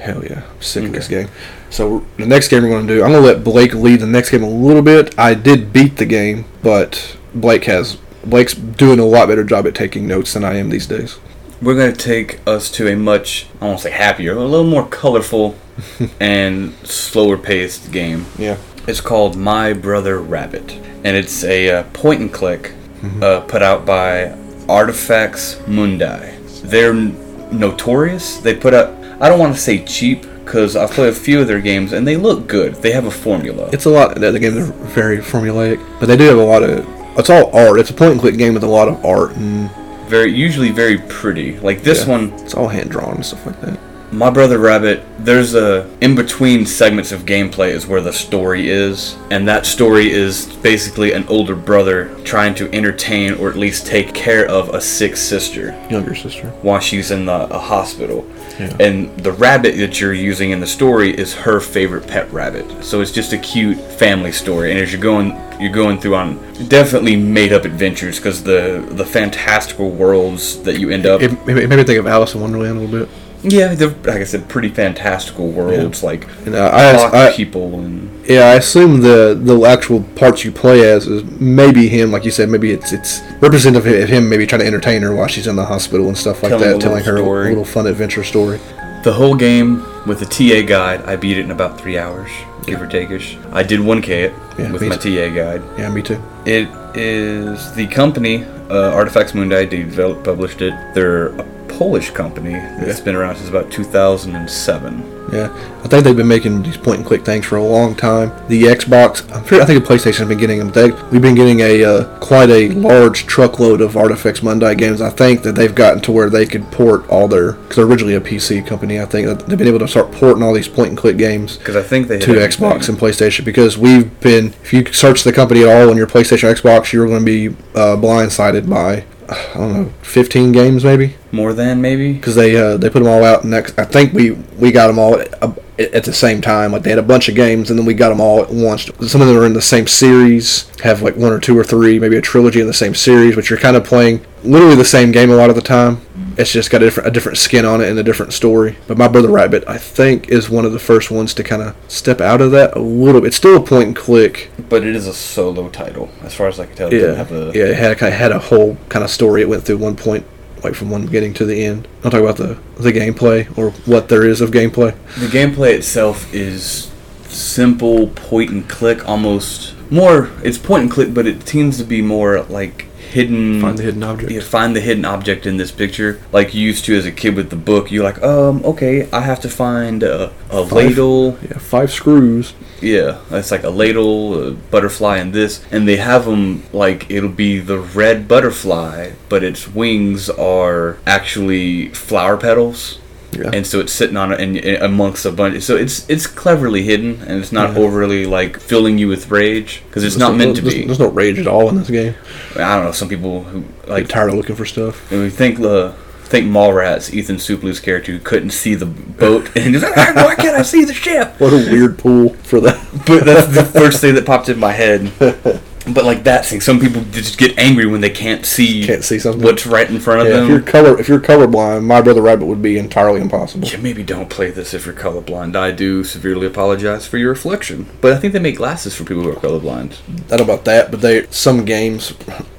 Hell yeah, I'm sick okay. of this game. So the next game we're going to do, I'm going to let Blake lead the next game a little bit. I did beat the game, but Blake has Blake's doing a lot better job at taking notes than I am these days. We're going to take us to a much, I won't say happier, a little more colorful [LAUGHS] and slower paced game. Yeah. It's called My Brother Rabbit, and it's a uh, point and click mm-hmm. uh, put out by Artifex Mundi. They're notorious. They put out I don't want to say cheap because I've played a few of their games and they look good. They have a formula. It's a lot. The games are very formulaic, but they do have a lot of. It's all art. It's a point and click game with a lot of art and very usually very pretty. Like this yeah, one, it's all hand drawn and stuff like that. My Brother Rabbit, there's a in between segments of gameplay is where the story is, and that story is basically an older brother trying to entertain or at least take care of a sick sister, younger sister, while she's in the, a hospital. Yeah. And the rabbit that you're using in the story is her favorite pet rabbit. So it's just a cute family story. And as you're going, you're going through on definitely made up adventures because the the fantastical worlds that you end up. It, it made me think of Alice in Wonderland a little bit. Yeah, they're like I said, pretty fantastical worlds, yeah. like and, uh, I, I, people and yeah. I assume the the actual parts you play as is maybe him, like you said, maybe it's it's representative of him, maybe trying to entertain her while she's in the hospital and stuff like telling that, telling her story. a little fun adventure story. The whole game with the TA guide, I beat it in about three hours, give or take-ish. I did 1K it yeah, with my too. TA guide. Yeah, me too. It is the company uh, Artifex Mundi. They developed, published it. They're Polish company that's been around since about 2007. Yeah, I think they've been making these point and click things for a long time. The Xbox, I'm sure, I think the PlayStation's been getting them. They, we've been getting a uh, quite a large truckload of Artifex Mundi games. I think that they've gotten to where they could port all their because they're originally a PC company. I think they've been able to start porting all these point and click games Because I think they to Xbox and PlayStation because we've been if you search the company at all on your PlayStation or Xbox, you're going to be uh, blindsided by I don't know 15 games maybe more than maybe. because they uh, they put them all out next. I think we we got them all at, uh, at the same time. Like they had a bunch of games, and then we got them all at once. Some of them are in the same series, have like one or two or three, maybe a trilogy in the same series, which you're kind of playing literally the same game a lot of the time. It's just got a different a different skin on it and a different story. But my brother Rabbit, I think, is one of the first ones to kind of step out of that a little bit. It's still a point and click. But it is a solo title, as far as I can tell. It Yeah, a, yeah. It had a, kind of had a whole kind of story. It went through one point, like from one beginning to the end. I'll talk about the the gameplay or what there is of gameplay. The gameplay itself is simple point and click, almost more. It's point and click, but it tends to be more like hidden. Find the hidden object. You find the hidden object in this picture, like you used to as a kid with the book. You're like, um, okay, I have to find a, a Five. ladle. Yeah, five screws. Yeah, it's like a ladle, a butterfly, and this, and they have them like it'll be the red butterfly, but its wings are actually flower petals Yeah. and so it's sitting on it and, and amongst a bunch. So it's it's cleverly hidden, and it's not Yeah. overly like filling you with rage because it's There's not no- meant to there's, be. There's no rage at all in this game. I don't know. Some people who Like like tired of looking for stuff. when we think the think Mallrats, Ethan Suplee's character who couldn't see the boat [LAUGHS] and he's like, "Ah, why can't I see the ship? What a weird pool for that. But that's the [LAUGHS] first thing that popped in my head. [LAUGHS] But like that thing, some people just get angry when they can't see Can't see something. what's right in front of Yeah, them. if you're color if you're colorblind, my brother Rabbit would be entirely impossible. Yeah, maybe don't play this if you're colorblind. I do severely apologize for your reflection. But I think they make glasses for people who are colorblind. I don't know about that, but they some games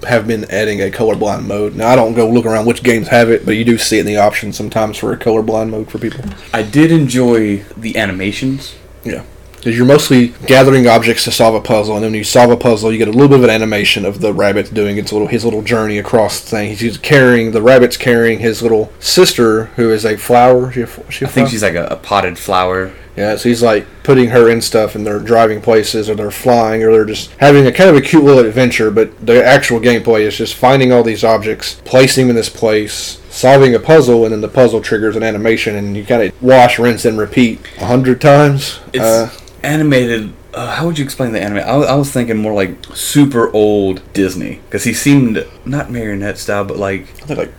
have been adding a colorblind mode. Now I don't go look around which games have it, but you do see it in the options sometimes for a colorblind mode for people. I did enjoy the animations. Yeah. Because you're mostly gathering objects to solve a puzzle, and then when you solve a puzzle, you get a little bit of an animation of the rabbit doing its little his little journey across the thing. He's carrying the rabbit's carrying his little sister, who is a flower. Is she a, she a I think flower? she's like a, a potted flower. Yeah, so he's like putting her in stuff, and they're driving places, or they're flying, or they're just having a kind of a cute little adventure. But the actual gameplay is just finding all these objects, placing them in this place, solving a puzzle, and then the puzzle triggers an animation, and you kind of wash, rinse, and repeat a hundred times. It's Uh, animated. Uh, how would you explain the anime? I, was- I was thinking more like super old Disney because he seemed not marionette style, but like I think like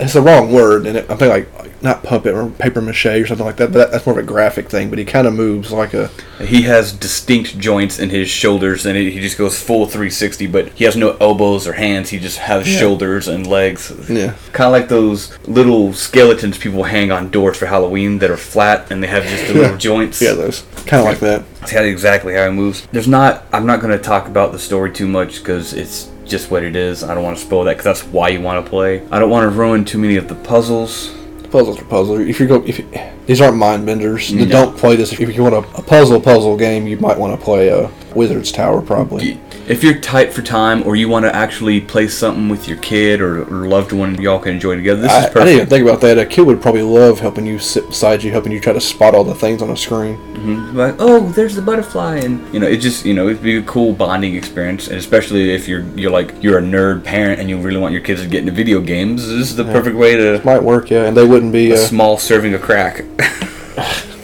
it's the wrong word, and it, I think like, like not puppet or paper mache or something like that. But that, that's more of a graphic thing. But he kind of moves like a he has distinct joints in his shoulders, and he just goes full 360. But he has no elbows or hands. He just has Yeah. shoulders and legs. yeah. Kind of like those little skeletons people hang on doors for Halloween that are flat and they have just the little [LAUGHS] joints. Yeah, those kind of like that. That's exactly how he moves. There's not. I'm not going to talk about the story too much because it's just what it is. I don't want to spoil that because that's why you want to play. I don't want to ruin too many of the puzzles. Puzzles are puzzles. If you go, if you, these aren't mind benders, No. don't play this. If you want a, a puzzle puzzle game, you might want to play a Wizard's Tower probably. If you're tight for time or you want to actually play something with your kid or, or loved one, y'all can enjoy together. This I, is perfect. I didn't even think about that. A kid would probably love helping you sit beside you, helping you try to spot all the things on a screen. Mhm. Like, oh, there's the butterfly, and you know, it just you know, it'd be a cool bonding experience, and especially if you're you're like you're a nerd parent and you really want your kids to get into video games. This is the perfect way to Might work, yeah, and they wouldn't be. a Uh, small serving of crack. [LAUGHS]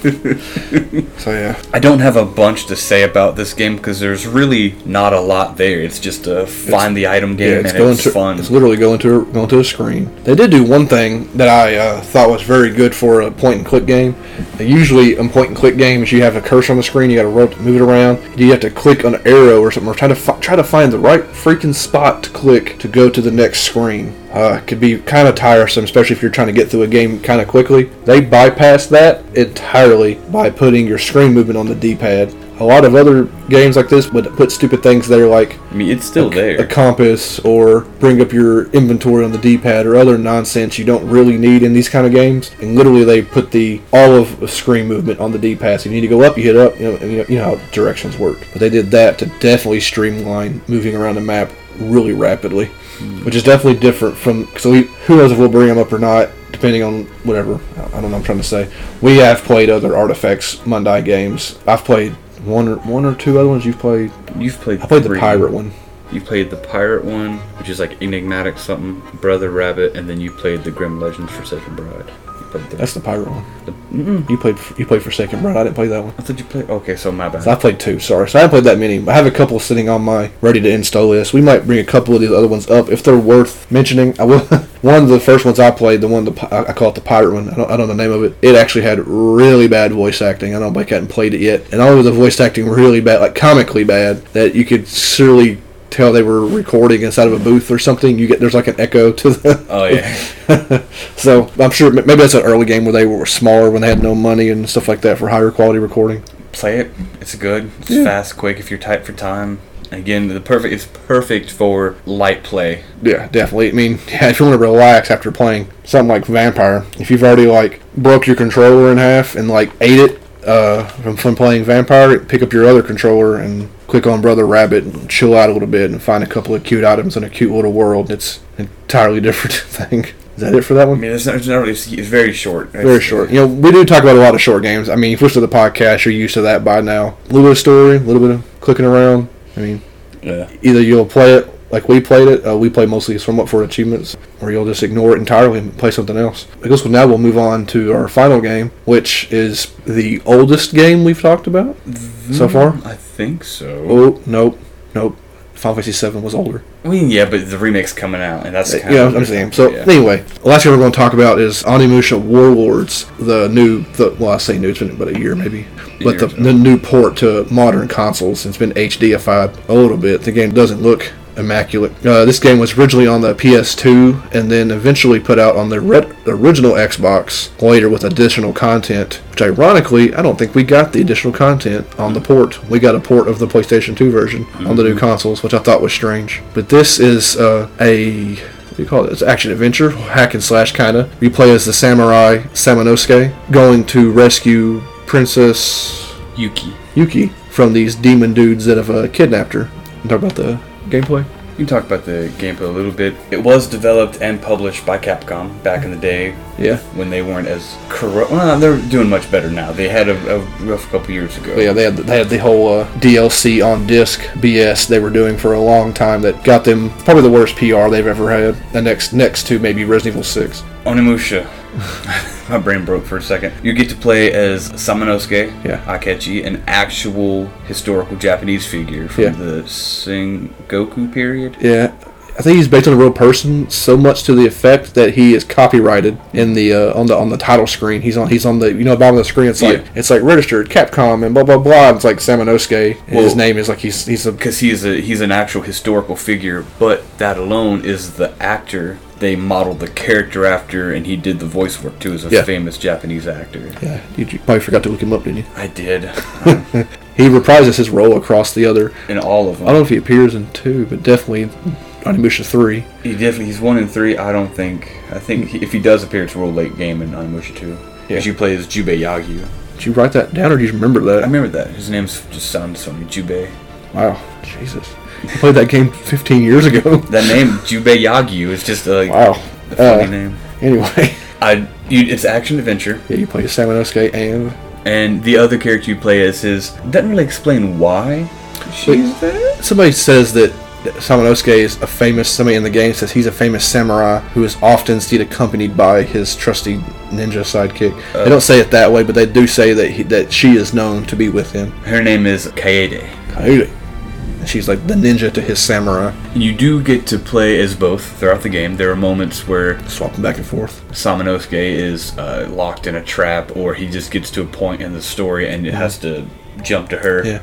[LAUGHS] [LAUGHS] so yeah, I don't have a bunch to say about this game because there's really not a lot there. It's just a find the item game yeah, it's and going it's to fun. it's literally going to going to a screen. They did do one thing that I uh, thought was very good for a point and click game. Usually, in point and click games, you have a cursor on the screen. You got to move it around. You have to click on an arrow or something, or try to try to find the right freaking spot to click to go to the next screen. Uh, it could be kind of tiresome, especially if you're trying to get through a game kind of quickly. They bypass that entirely by putting your screen movement on the D-pad. A lot of other games like this would put stupid things there like I mean, it's still a there. compass or bring up your inventory on the D-pad or other nonsense you don't really need in these kind of games. And literally, they put the all of the screen movement on the D-pad. So you need to go up, you hit up. You know, and you know, you know how directions work. But they did that to definitely streamline moving around the map really rapidly, hmm. which is definitely different from. So we, who knows if we'll bring them up or not depending on whatever. I don't know what I'm trying to say. We have played other Artifex Mundi games. I've played one or one or two other ones. You've played. You've played. I played the pirate one. You played the pirate one, which is like enigmatic something, Brother Rabbit, and then you played the Grim Legends Forsaken Bride. You the, That's the pirate one. the You played. You played Forsaken Bride. I didn't play that one. I thought you played. Okay, so my bad. So I played two. Sorry, so I haven't played that many. I have a couple sitting on my ready to install list. We might bring a couple of these other ones up if they're worth mentioning. I will. [LAUGHS] one of the first ones I played, the one the I call it the pirate one. I don't, I don't know the name of it. It actually had really bad voice acting. I don't know if I hadn't played it yet, and all of the voice acting really bad, like comically bad, that you could surely tell they were recording inside of a booth or something. You get there's like an echo to the. oh yeah. [LAUGHS] so I'm sure maybe that's an early game where they were smaller when they had no money and stuff like that for higher quality recording. play it. It's good. It's Yeah. fast, quick. If you're tight for time. Again, the perfect. It's perfect for light play. Yeah, definitely. I mean, yeah, if you want to relax after playing something like Vampyr, if you've already like broke your controller in half and like ate it uh, from, from playing Vampyr, pick up your other controller and click on Brother Rabbit and chill out a little bit and find a couple of cute items in a cute little world. It's an entirely different [LAUGHS] thing. Is that it for that one? I mean, it's not, it's not really. It's, very short. Very It's- short. You know, we do talk about a lot of short games. I mean, if you listen to the podcast, you're used to that by now. A little bit of story, a little bit of clicking around. I mean, Yeah. either you'll play it like we played it. Uh, we play mostly somewhat for achievements, or you'll just ignore it entirely and play something else. I guess now we'll move on to our final game, which is the oldest game we've talked about so far. I think so. Oh, nope, nope. Final Fantasy VII was older. I mean, yeah, but the remake's coming out, and that's kind Uh, Yeah, of I'm saying. So yeah. anyway, the last thing we're going to talk about is Onimusha Warlords, the new, the, well, I say new, it's been about a year maybe, but the, the new port to modern consoles. It's been HDified a little bit. The game doesn't look immaculate. Uh, this game was originally on the PS2 and then eventually put out on the red, original Xbox later with additional content. Which ironically, I don't think we got the additional content on the port. We got a port of the PlayStation 2 version on the new consoles, which I thought was strange. But this is uh, a what do you call it? It's action adventure, hack and slash kind of. You play as the samurai Samanosuke, going to rescue Princess Yuki. Yuki from these demon dudes that have uh, kidnapped her. And talk about the gameplay. You can talk about the gameplay a little bit. It was developed and published by Capcom back in the day Yeah. when they weren't as corrupt. Well, they're doing much better now. They had a, a rough couple years ago. But yeah, they had they had the whole uh, DLC on disc BS they were doing for a long time that got them probably the worst PR they've ever had. The next next to maybe Resident Evil Six. Onimusha. [LAUGHS] My brain broke for a second. You get to play as Samanosuke Yeah. Akechi, an actual historical Japanese figure from Yeah. the Sengoku period. Yeah. I think he's based on a real person, so much to the effect that he is copyrighted in the uh, on the on the title screen. He's on he's on the you know bottom of the screen. It's like Yeah. it's like registered Capcom and blah blah blah. It's like Samanosuke. and his name is like he's he's a because he's a he's an actual historical figure, but that alone is the actor they modeled the character after, and he did the voice work too as a Yeah. famous Japanese actor. yeah. You, you probably forgot to look him up, didn't you? I did [LAUGHS] He reprises his role across the other. in all of them. I don't know if he appears in two, but definitely Onimusha three. He definitely he's one in three. I don't think. I think he, if he does appear, it's a real late game in Onimusha two. Because Yeah. you play as Jubei Yagyu. Did you write that down, or do you remember that? I remember that. His name's just sounds funny. Jubei. Wow, Jesus! You played that game 15 years ago. [LAUGHS] That name Jubei Yagyu is just a, like, Wow. a funny Uh, name. Anyway, [LAUGHS] I you, it's action adventure, yeah, you play as Samanosuke and and the other character you play as his doesn't really explain why she's there. somebody says that Samanosuke is a famous. Somebody in the game says he's a famous samurai who is often seen accompanied by his trusty ninja sidekick. Uh, they don't say it that way, but they do say that he, that she is known to be with him. Her name is Kaede. And She's like the ninja to his samurai, You do get to play as both throughout the game. There are moments where swapping back and forth. Samanosuke is uh, locked in a trap, or he just gets to a point in the story and it has to jump to her. Yeah.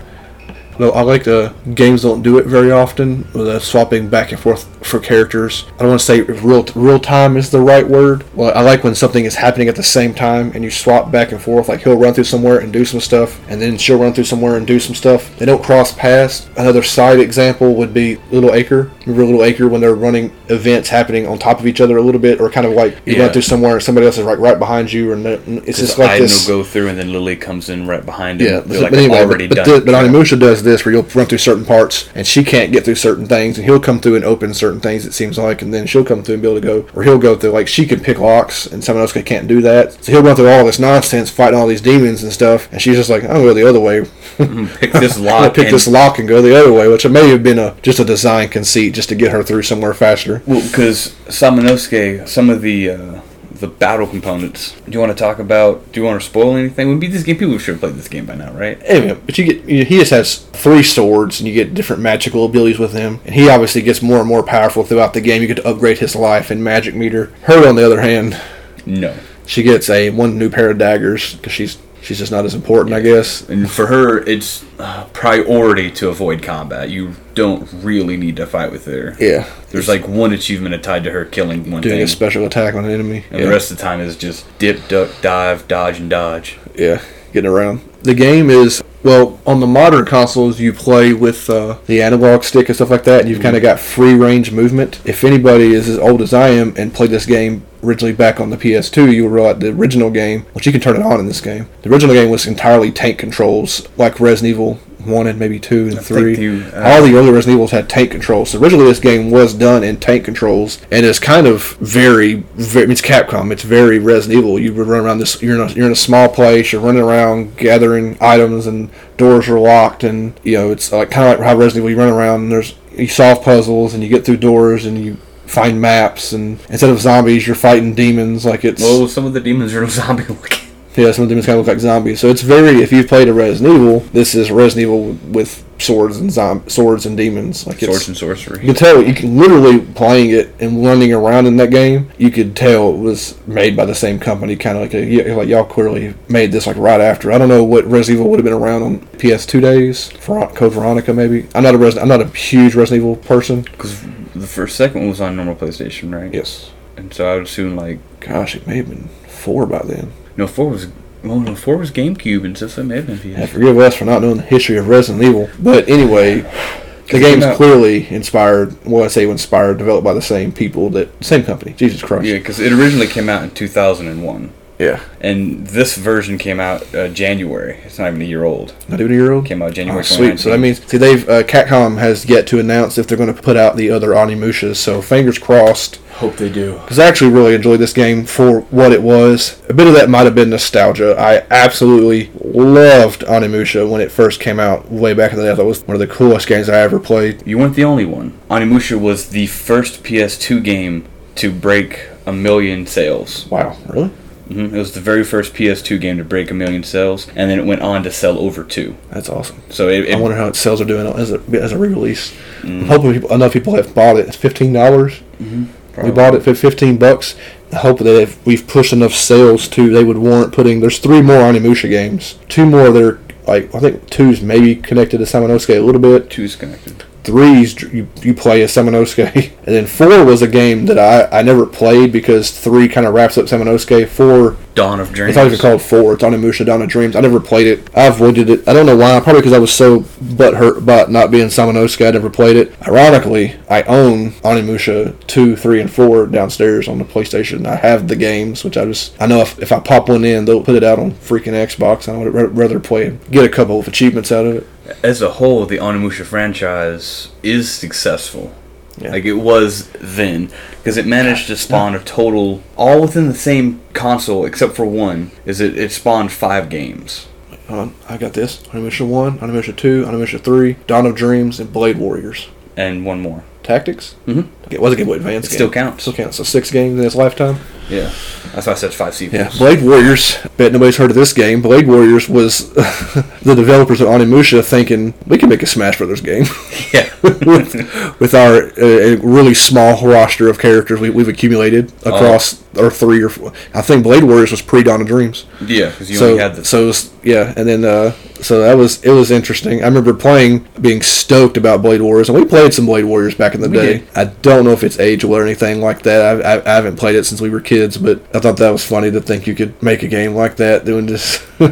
Well, I like the games don't do it very often with uh, swapping back and forth for characters. I don't want to say real real time is the right word. Well, I like when something is happening at the same time and you swap back and forth. Like he'll run through somewhere and do some stuff, and then she'll run through somewhere and do some stuff. They don't cross paths. Another side example would be Little Acre. Remember Little Acre when they're running events happening on top of each other a little bit, or kind of like you Yeah. run through somewhere and somebody else is right right behind you, and it's just like Aiden this. will go through, and then Lily comes in right behind him. Yeah, They're but like anyway, already but, but, done. the, but Onimusha does this where you'll run through certain parts and she can't get through certain things and he'll come through and open certain certain things. It seems like, and then she'll come through and be able to go, or he'll go through like she can pick locks, and someone else can't do that. So he'll go through all this nonsense, fighting all these demons and stuff, and she's just like, I'll go the other way. Pick this I'm [LAUGHS] lock. gonna pick and- this lock and go the other way, which may have been a just a design conceit just to get her through somewhere faster. Well, because Samanosuke, some of the uh, the battle components. Do you want to talk about? Do you want to spoil anything? We beat this game. People should have played this game by now, right? Anyway, but you get you he just has three swords and you get different magical abilities with him, and he obviously gets more and more powerful throughout the game. You get to upgrade his life and magic meter. Her, on the other hand, No. she gets a one new pair of daggers because she's she's just not as important, I guess. And for her, it's uh, priority to avoid combat. You don't really need to fight with her. Yeah, There's like one achievement tied to her killing one doing thing, a special attack on an enemy. and yeah. the rest of the time is just dip, duck, dive, dodge, and dodge. yeah, getting around. The game is well on the modern consoles. You play with uh, the analog stick and stuff like that, and you've kind of got free range movement. If anybody is as old as I am and played this game originally back on the PS2, you were realize the original game, which you can turn it on in this game. The original game was entirely tank controls, like Resident Evil one and maybe two and think three. you, uh, All the early Resident Evils had tank controls. So originally, this game was done in tank controls, and it's kind of very, very. It's Capcom. It's very Resident Evil. You would run around this. You're in a, you're in a small place. You're running around gathering items, and doors are locked, and you know it's like kind of like how Resident Evil. You run around, and there's you solve puzzles, and you get through doors, and you find maps, and instead of zombies, you're fighting demons. Like it's Well, some of the demons are [LAUGHS] zombie looking. yeah, some of them kind of look like zombies. So it's very. If you've played a Resident Evil, this is Resident Evil with swords and zom- swords and demons. Like it's, Swords and sorcery. you can tell. You can literally playing it and running around in that game. You could tell it was made by the same company. Kind of like a, like y'all clearly made this like right after. I don't know what Resident Evil would have been around on PS2 days. Code Veronica maybe. I'm not a Resident. I'm not a huge Resident Evil person. Because the first second one was on normal PlayStation, right? Yes. And so I would assume like Gosh, it may have been four by then. no four was well no four was GameCube and so it may have been Yeah, forgive us for not knowing the history of Resident Evil. But anyway, [SIGHS] the game's out- clearly inspired. Well, I say inspired, developed by the same people that same company. Jesus Christ. Yeah, because it originally came out in 2001, Yeah. and this version came out uh, January. It's not even a year old. Not even a year old. Came out January Oh, sweet. So that means see they've uh, Capcom has yet to announce if they're going to put out the other Onimushas. So fingers crossed. Hope they do. Because I actually really enjoyed this game for what it was. A bit of that might have been nostalgia. I absolutely loved Onimusha when it first came out way back in the day. I thought it was one of the coolest games I ever played. You weren't the only one. Onimusha was the first PS2 game to break a million sales. Wow, really? Hmm It was the very first PS2 game to break a million sales, and then it went on to sell over two. That's awesome. So it, I wonder how its sales are doing as a as a re-release. Mm. I'm hoping people, enough people have bought it. It's fifteen dollars. We bought it for fifteen bucks. I hope that if we've pushed enough sales to, they would warrant putting. There's three more Onimusha games. Two more that are like I think two's maybe connected to Samanosuke a little bit. two's connected. Three's you, you play as Samanosuke, [LAUGHS] and then four was a game that I, I never played because three kind of wraps up Samanosuke. Four Dawn of Dreams. it's not even called Four. It's Onimusha Dawn of Dreams. I never played it. I avoided it. I don't know why. Probably because I was so butthurt about not being Samanosuke. I never played it. Ironically, I own Onimusha 2, 3, and 4 downstairs on the PlayStation. I have the games, which I just... I know if, if I pop one in, they'll put it out on freaking Xbox. I would rather play it. Get a couple of achievements out of it. As a whole, the Onimusha franchise is successful. Yeah. Like it was then, because it managed to spawn a total, all within the same console except for one, is it, it spawned five games. Hold on. I got this. Onimusha 1, Onimusha 2, Onimusha 3, Dawn of Dreams, and Blade Warriors. And one more. Tactics? Mhm. It was a Game Boy Advance It game. still counts. Still counts. So six games in its lifetime. Yeah. That's why I said five sequels. Yeah, Blade Warriors. Bet nobody's heard of this game. Blade Warriors was [LAUGHS] the developers of Onimusha thinking we can make a Smash Brothers game [LAUGHS] Yeah. [LAUGHS] with, with our uh, really small roster of characters we, we've accumulated across our three or four. I think Blade Warriors was pre Dawn of Dreams. yeah, because you so only had the. so it was, yeah, and then uh, so that was it was interesting. I remember playing, being stoked about Blade Warriors, and we played some Blade Warriors back in the We day. did. I don't know if it's ageable or anything like that. I, I, I haven't played it since we were kids, but I thought that was funny to think you could make a game like that doing this. [LAUGHS]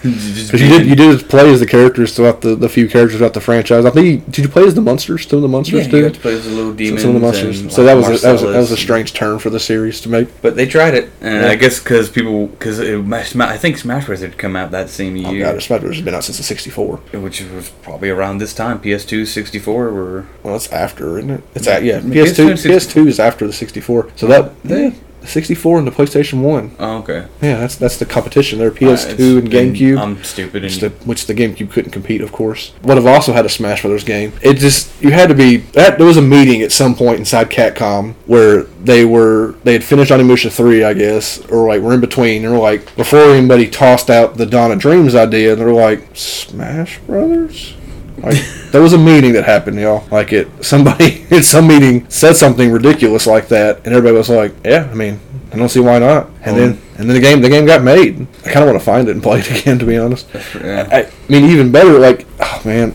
Just Because you did you did play as the characters throughout the, the few characters throughout the franchise. I think you, did you play as the monsters? Some of the monsters yeah, too. you play as the little So demons. some of the monsters. and, so like, that was a, that was a, that was a strange turn for the series to make. But they tried it, and Yeah. I guess because people, because I think Smash Bros. had come out that same Oh year, god, Smash Bros has been out since the '64. which was probably around this time. PS2, 64 were. Well, that's after, isn't it? It's at yeah. PS2 PS2 PS2 is after the 64. So that They- yeah, 64 and the PlayStation One. Oh, okay. Yeah, that's that's the competition there. are uh, PS2 it's- and GameCube. I'm stupid, which the, which the GameCube couldn't compete, of course. Would have also had a Smash Brothers game. It just you had to be. That, there was a meeting at some point inside Capcom where they were they had finished Onimusha three, I guess, or like we're in between. They were like before anybody tossed out the Dawn of Dreams idea, they were like Smash Brothers. Like there was a meeting that happened, y'all. Like it, somebody [LAUGHS] in some meeting said something ridiculous like that, and everybody was like, "Yeah, I mean, I don't see why not." And then and then the game the game got made. I kind of want to find it and play it [LAUGHS] again, to be honest. Yeah. I, I mean, even better, like, oh man,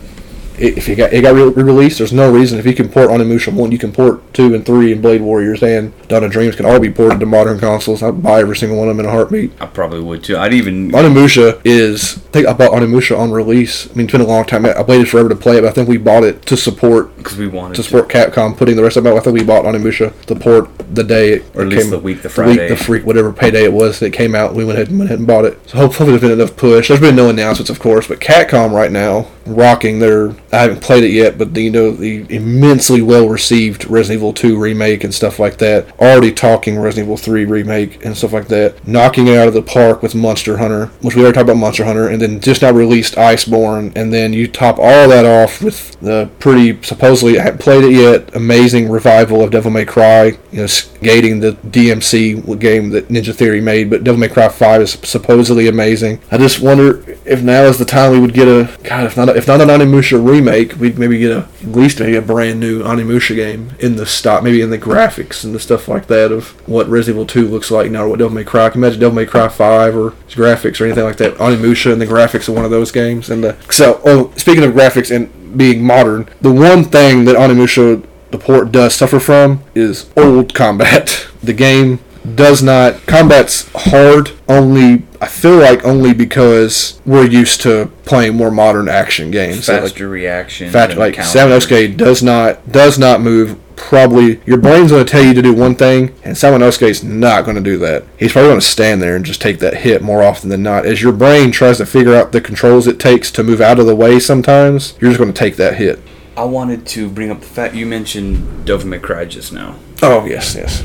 if it got it got re released, there's no reason if you can port Onimusha one, you can port two and three and Blade Warriors and Dawn of Dreams can all be ported to modern consoles. I'd buy every single one of them in a heartbeat. I probably would too. I'd even. Onimusha is, I think I bought Onimusha on release. I mean, it's been a long time. I waited forever to play it, but I think we bought it to support Because we wanted to to. support Capcom putting the rest of it. out. I think we bought Onimusha the port the day it Or at it least came, the week, the the week, Friday. the freak, whatever payday it was that came out. We went ahead and went ahead and bought it. So hopefully there's been enough push. There's been no announcements, of course, but Capcom right now rocking their. I haven't played it yet, but the, you know the immensely well received Resident Evil 2 remake and stuff like that. Already talking Resident Evil 3 remake and stuff like that. Knocking it out of the park with Monster Hunter, which we already talked about Monster Hunter, and then just now released Iceborne, and then you top all that off with the pretty supposedly I haven't played it yet. Amazing revival of Devil May Cry. You know, skating the DMC game that Ninja Theory made, but Devil May Cry 5 is supposedly amazing. I just wonder if now is the time we would get a God, if not if not an Onimusha remake, we'd maybe get a at least maybe a brand new Onimusha game in the stock, maybe in the graphics and the stuff like that of what Resident Evil 2 looks like now, or what Devil May Cry. Can you imagine Devil May Cry 5 or graphics or anything like that? Onimusha and the graphics of one of those games. And the, so, oh, speaking of graphics and being modern, the one thing that Onimusha the port does suffer from is old combat. [LAUGHS] The game does not combat's hard only I feel like only because we're used to playing more modern action games. So, like, faster reaction. fact, like counter. Simon does not does not move. Probably your brain's going to tell you to do one thing, and Samanosuke's not going to do that. He's probably going to stand there and just take that hit more often than not. As your brain tries to figure out the controls it takes to move out of the way, sometimes you're just going to take that hit. I wanted to bring up the fact you mentioned Devil May Cry just now. Oh yes, yes.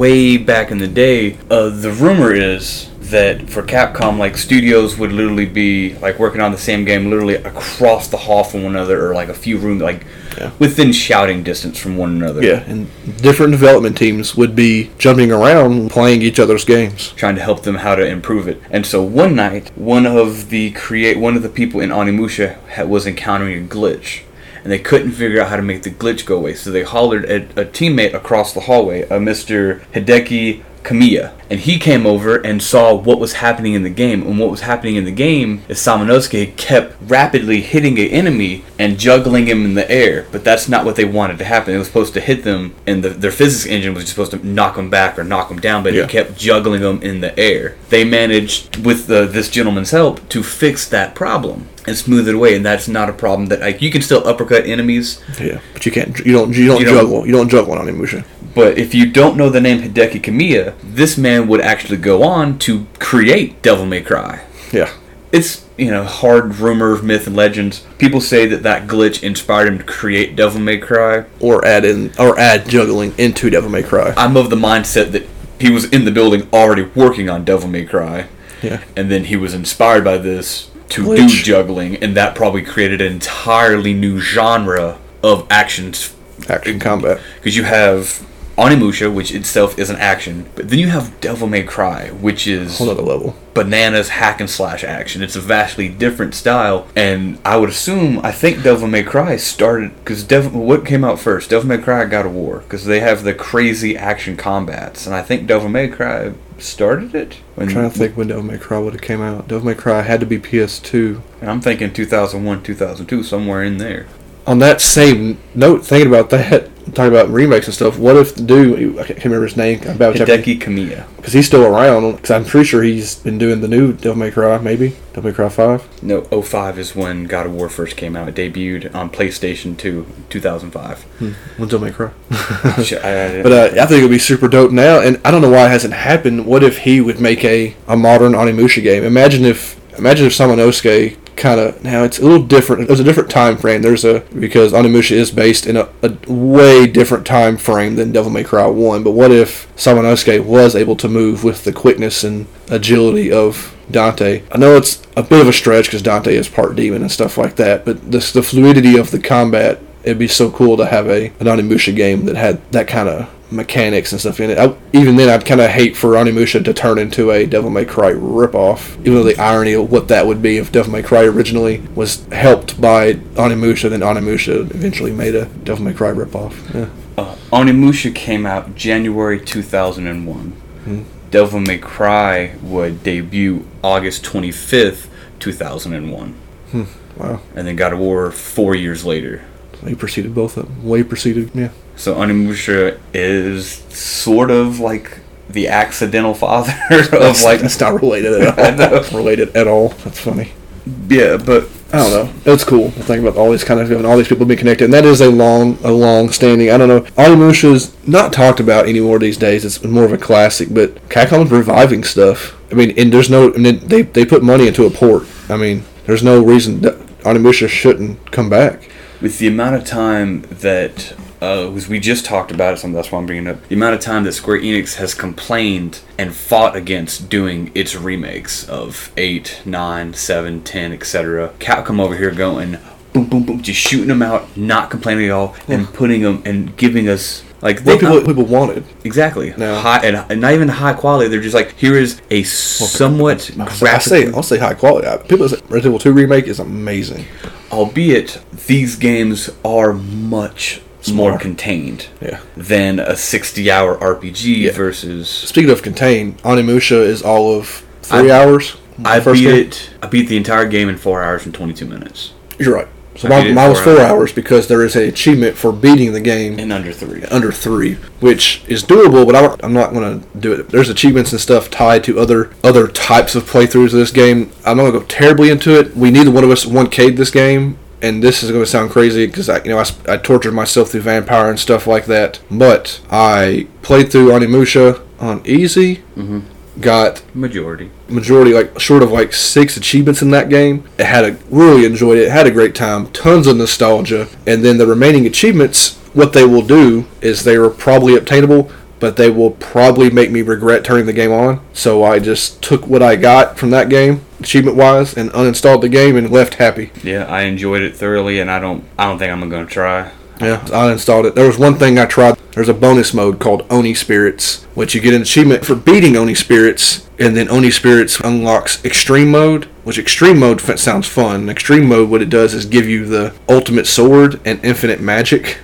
Way back in the day, uh, the rumor is that for Capcom, like studios would literally be like working on the same game, literally across the hall from one another, or like a few rooms, like Yeah. within shouting distance from one another. Yeah, and different development teams would be jumping around playing each other's games. trying to help them how to improve it. And so one night, one of the create one of the people in Onimusha ha- was encountering a glitch, and they couldn't figure out how to make the glitch go away. So they hollered at a teammate across the hallway, uh, a Mr. Hideki Kamiya, and he came over and saw what was happening in the game. And what was happening in the game is Samanosuke kept rapidly hitting an enemy and juggling him in the air. But that's not what they wanted to happen. It was supposed to hit them, and the, their physics engine was just supposed to knock them back or knock them down. But Yeah. it kept juggling them in the air. They managed, with the, this gentleman's help, to fix that problem and smooth it away. And that's not a problem that like you can still uppercut enemies, Yeah, but you can't. You don't. You don't You don't- juggle. you don't juggle on Onimusha. But if you don't know the name Hideki Kamiya, this man would actually go on to create Devil May Cry. Yeah. It's you know hard rumor, of myth, and legends. People say that that glitch inspired him to create Devil May Cry. Or add in or add juggling into Devil May Cry. I'm of the mindset that he was in the building already working on Devil May Cry. Yeah. and then he was inspired by this to do juggling, and that probably created an entirely new genre of actions. Action combat. Because you have Onimusha, which itself is an action, but then you have Devil May Cry, which is Whole other level. bananas hack and slash action. It's a vastly different style, and I would assume I think Devil May Cry started because Devil. What came out first? Devil May Cry, God of War, because they have the crazy action combats, and I think Devil May Cry started it. When, I'm trying to think when Devil May Cry would have came out. Devil May Cry had to be PS2. And I'm thinking 2001, 2002, somewhere in there. On that same note, thinking about that, talking about remakes and stuff. What if the dude I can't remember his name about Hideki Kamiya. because he's still around. Because I'm pretty sure he's been doing the new Devil May Cry, maybe Devil May Cry Five. No, 05 is when God of War first came out. It debuted on PlayStation 2, 2005. When's Devil May Cry? [LAUGHS] But uh, I think it would be super dope now, and I don't know why it hasn't happened. What if he would make a, a modern Onimusha game? Imagine if imagine if Samanosuke kind of now it's a little different. There's a different time frame. There's a because Onimusha is based in a, a way different time frame than Devil May Cry One. But what if Samanosuke was able to move with the quickness and agility of Dante? I know it's a bit of a stretch because Dante is part demon and stuff like that, but this the fluidity of the combat it'd be so cool to have a an Onimusha game that had that kind of mechanics and stuff in it. I, even then, I'd kind of hate for Onimusha to turn into a Devil May Cry ripoff. Even though the irony of what that would be if Devil May Cry originally was helped by Onimusha, then Onimusha eventually made a Devil May Cry ripoff. Yeah. Uh, Onimusha came out January 2001. Devil May Cry would debut August 25th, 2001. Wow. And then God of War four years later. He preceded both of them. Way preceded. Yeah. So Onimusha is sort of like the accidental father [LAUGHS] of That's, like that's not related at [LAUGHS] I all. related at all. That's funny. yeah, but I don't know. It's cool. to think about all these kind of and all these people being connected, and that is a long, a long standing. I don't know. Onimusha's not talked about anymore these days. It's more of a classic, but Capcom's reviving stuff. I mean, and there's no. I mean, they they put money into a port. I mean, there's no reason that Onimusha shouldn't come back. with the amount of time that uh, was we just talked about it, so that's why I'm bringing it up. The amount of time that Square Enix has complained and fought against doing its remakes of 8, 9, 7, 10, etc. Capcom over here going boom, boom, boom, just shooting them out, not complaining at all, and putting them and giving us like What people people wanted. exactly high and, and not even high quality. They're just like here is a somewhat I say graphically I'll say high quality. People say Resident Evil Two remake is amazing. albeit these games are much more Smaller. contained Yeah. than a 60 hour RPG Yeah. versus Speaking of contained, Onimusha is all of three I- hours. I beat game? it I beat the entire game in 4 hours and 22 minutes You're right. So I mine, mine was four four hours. hours because there is an achievement for beating the game in under 3 under three, which is doable. But I'm not going to do it. There's achievements and stuff tied to other other types of playthroughs of this game. I'm not going to go terribly into it. We neither one of us one K'd this game, and this is going to sound crazy because I you know I, I tortured myself through Vampyr and stuff like that. But I played through Onimusha on easy. Mm-hmm. Got majority majority like short of like six achievements in that game it had a really enjoyed it had a great time tons of nostalgia and then the remaining achievements what they will do is they are probably obtainable but they will probably make me regret turning the game on so i just took what i got from that game achievement wise and uninstalled the game and left happy yeah I enjoyed it thoroughly and I don't I don't think I'm going to try Yeah, I uninstalled it. There was one thing I tried. There's a bonus mode called Oni Spirits, which you get an achievement for beating Oni Spirits, and then Oni Spirits unlocks Extreme Mode, which Extreme Mode f- sounds fun. Extreme Mode, what it does is give you the ultimate sword and infinite magic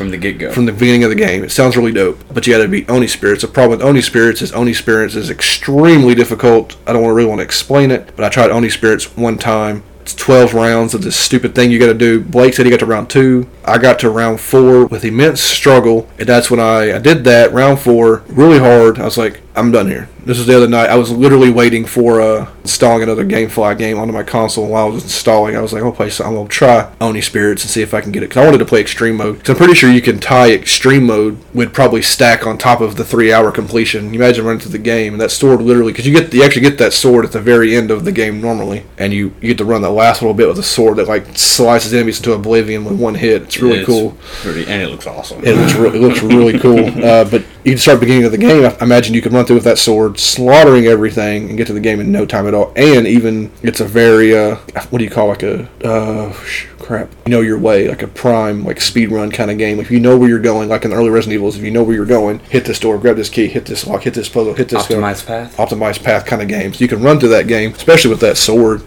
from the get-go from the beginning of the game. It sounds really dope, but you got to beat Oni Spirits. The problem with Oni Spirits is Oni Spirits is extremely difficult. I don't really want to explain it, but I tried Oni Spirits one time. It's 12 rounds of this stupid thing you got to do. Blake said he got to round two. I got to round four with immense struggle, and that's when I, I did that round four really hard. I was like, I'm done here. This was the other night. I was literally waiting for uh, installing another GameFly game onto my console. While I was installing, I was like, I'll play. So I'm gonna try Oni Spirits and see if I can get it. Cause I wanted to play Extreme Mode. Cause I'm pretty sure you can tie Extreme Mode would probably stack on top of the three hour completion. You imagine running through the game and that sword literally, because you get you actually get that sword at the very end of the game normally, and you, you get to run that last little bit with a sword that like slices enemies into oblivion with one hit. It's really It's cool. pretty, and it looks awesome It looks, re- it looks really cool. [LAUGHS] Uh, but you can start beginning of the game. I imagine you could run through with that sword, slaughtering everything, and get to the game in no time at all. And even it's a very uh, what do you call like a uh, sh- crap? You know your way, like a prime like speed run kind of game. If you know where you're going, like in the early Resident Evils, if you know where you're going, hit this door, grab this key, hit this lock, hit this puzzle, hit this optimized path optimized path kind of games. You can run through that game, especially with that sword.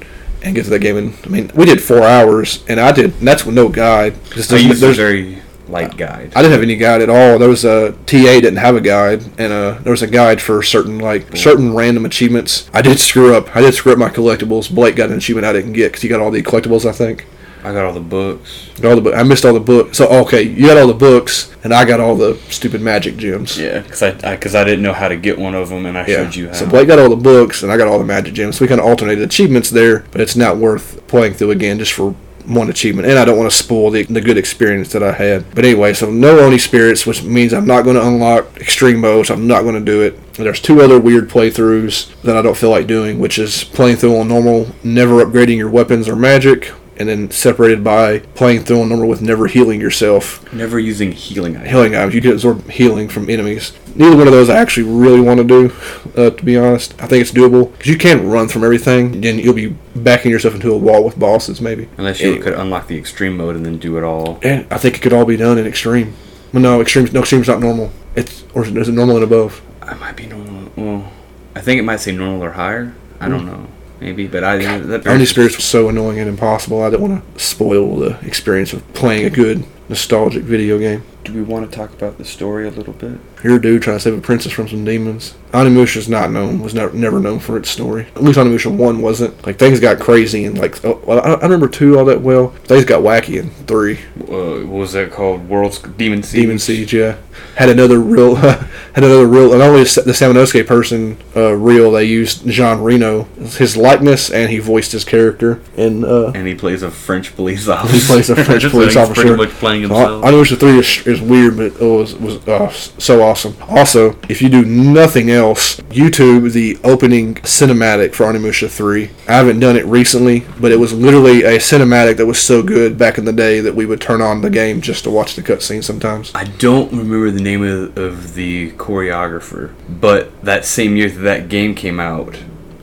And get to that game, and I mean, we did four hours, and I did. And that's with no guide. Just there's- there's- very light guide I didn't have any guide at all. There was a TA didn't have a guide, and uh, there was a guide for certain like certain random achievements. I did screw up. I did screw up my collectibles. Blake got an achievement I didn't get because he got all the collectibles. I think. I got all the books. Got all the book. I missed all the books. So okay, you got all the books, and I got all the stupid magic gems. Yeah, because I because I, didn't know how to get one of them, and I showed you how. So Blake got all the books, and I got all the magic gems. So we kind of alternated achievements there, but it's not worth playing through again just for one achievement. And I don't want to spoil the, the good experience that I had. But anyway, so no Oni spirits, which means I'm not going to unlock extreme modes. I'm not going to do it. There's two other weird playthroughs that I don't feel like doing, which is playing through on normal, never upgrading your weapons or magic, and then separated by playing through on normal with never healing yourself. Never using healing items. Healing items. You can absorb healing from enemies. Neither one of those I actually really want to do, uh, to be honest. I think it's doable because you can run from everything, then you'll be backing yourself into a wall with bosses, maybe. Unless you Anyway. could unlock the extreme mode and then do it all. And I think it could all be done in extreme. Well, no, extreme. No, extreme's not normal. It's or is it normal and above? I might be normal. Well, I think it might say normal or higher. I don't know. Maybe, but I that Oni spirits was so annoying and impossible. I didn't want to spoil the experience of playing a good nostalgic video game. Do we want to talk about the story a little bit? You're a dude trying to save a princess from some demons. Onimusha is not known, was never, never known for its story. At least Onimusha 1 wasn't. Like, things got crazy and, like, oh, I, I remember 2 all that well. Things got wacky in 3. Uh, what was that called? World's Demon Siege. Demon Siege, yeah. Had another real, [LAUGHS] had another real, not only the Samanosuke person uh, real, they used Jean Reno, his likeness, and he voiced his character. And, uh, And he plays a French police officer. he plays a French [LAUGHS] police officer. Pretty much playing So himself. I, I know the three is, is weird, but it was was uh, so awesome. Also, if you do nothing else, YouTube the opening cinematic for Onimusha three. I haven't done it recently, but it was literally a cinematic that was so good back in the day that we would turn on the game just to watch the cutscene sometimes. I don't remember the name of, of the choreographer, but that same year that that game came out,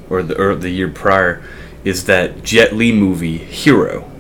or the or the year prior, is that Jet Li movie Hero.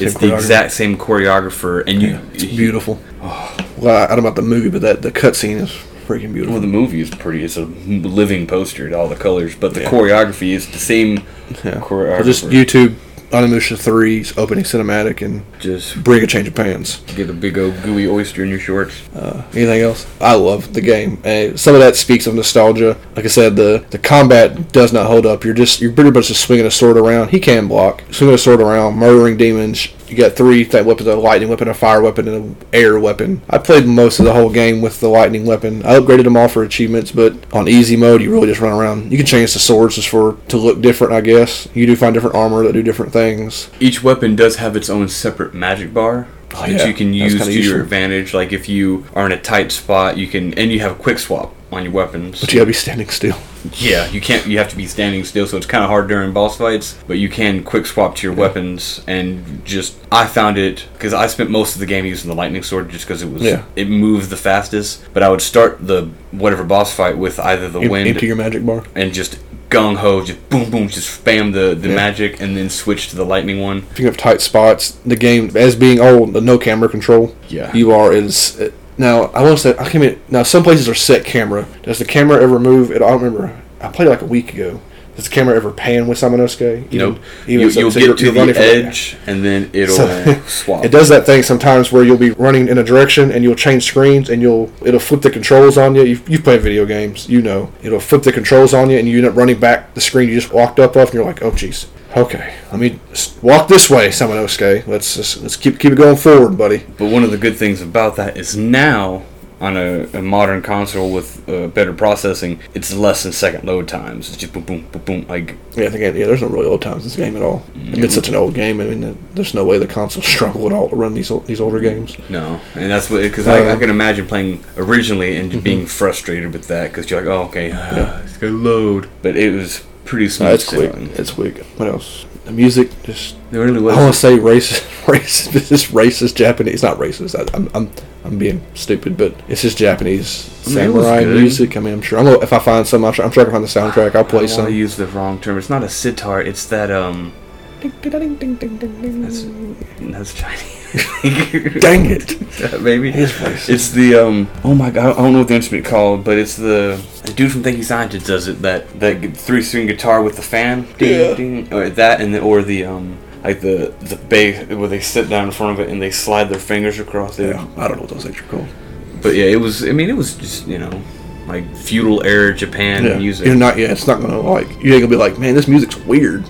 It's the exact same choreographer, and you. It's beautiful. Oh. Well, I don't know about the movie, but that the cutscene is freaking beautiful. Well, the movie is pretty. It's a living poster to all the colors, but the Yeah. choreography is the same yeah. choreographer. So just YouTube Onimusha 3's opening cinematic and just bring a change of pants. get a big old gooey oyster in your shorts. Uh, anything else? I love the game. Uh, some of that speaks of nostalgia. Like I said, the the combat does not hold up. You're just you're pretty much just swinging a sword around. He can block, swinging a sword around, murdering demons. You got three type weapons: a lightning weapon, a fire weapon, and an air weapon. I played most of the whole game with the lightning weapon. I upgraded them all for achievements, but on easy mode, you really just run around. You can change the swords just for to look different, I guess. You do find different armor that do different things. Each weapon does have its own separate magic bar Oh, that yeah. you can use to useful. your advantage. Like if you are in a tight spot, you can, and you have a quick swap on your weapons. But you gotta be standing still. Yeah, you can't. You have to be standing still, so it's kind of hard during boss fights. But you can quick swap to your weapons, and just I found it because I spent most of the game using the lightning sword just because it was Yeah. it moved the fastest. But I would start the whatever boss fight with either the Em- wind Empty your magic bar. and just gung ho, just boom boom, just spam the the Yeah. magic, and then switch to the lightning one. Speaking of tight spots, the game, as being old, the no camera control, Yeah. you are is uh, now. I want to say I can't. Now some places are set camera. Does the camera ever move? It, I don't remember. I played like a week ago. Does the camera ever pan with Samanosuke? Even, Nope. even you, so- you'll so get you're- to you're the edge, and then [LAUGHS] it'll So- swap. It does that thing sometimes where you'll be running in a direction and you'll change screens and you'll it'll flip the controls on you. You've, you've played video games, you know. It'll flip the controls on you and you end up running back the screen you just walked up off and you're like, oh jeez. Okay, let me walk this way, Samanosuke. Let's just, let's keep keep it going forward, buddy. But one of the good things about that is now on a, a modern console with uh, better processing, it's less than second load times. It's just boom, boom, boom, boom. Like Yeah, I think yeah, there's no really old times in this game at all. I mean, it's such an old game. I mean, uh, there's no way the console [LAUGHS] struggle at all to run these these older games. no, and that's what because I, I Uh, can imagine playing originally and being frustrated with that because you're like, oh okay, it's gonna load. But it was pretty smooth. No, it's quick. It's quick. What else? The music just really I want to say racist, [LAUGHS] racist, it's just racist Japanese. Not racist. I, I'm, I'm, I'm being stupid, but it's just Japanese I mean, samurai music. I mean, I'm sure. I'm gonna, if I find some, I'm sure, I'm sure I can find the soundtrack. I'll play to some. use the wrong term. It's not a sitar. It's that um. That's that's Chinese. Dang it! [LAUGHS] Maybe It is racist. It's the um. Oh my god, I don't know what the instrument called, but it's the the dude from Thank You Scientist does it. That that three string guitar with the fan. Ding, Yeah. ding, or that and the, or the um like the the bass where they sit down in front of it and they slide their fingers across it. Yeah, I don't know what those things are called. But yeah, it was. I mean, it was just you know like feudal era Japan Yeah, music. you're not. Yeah, it's not gonna like. You ain't gonna be like, man, this music's weird.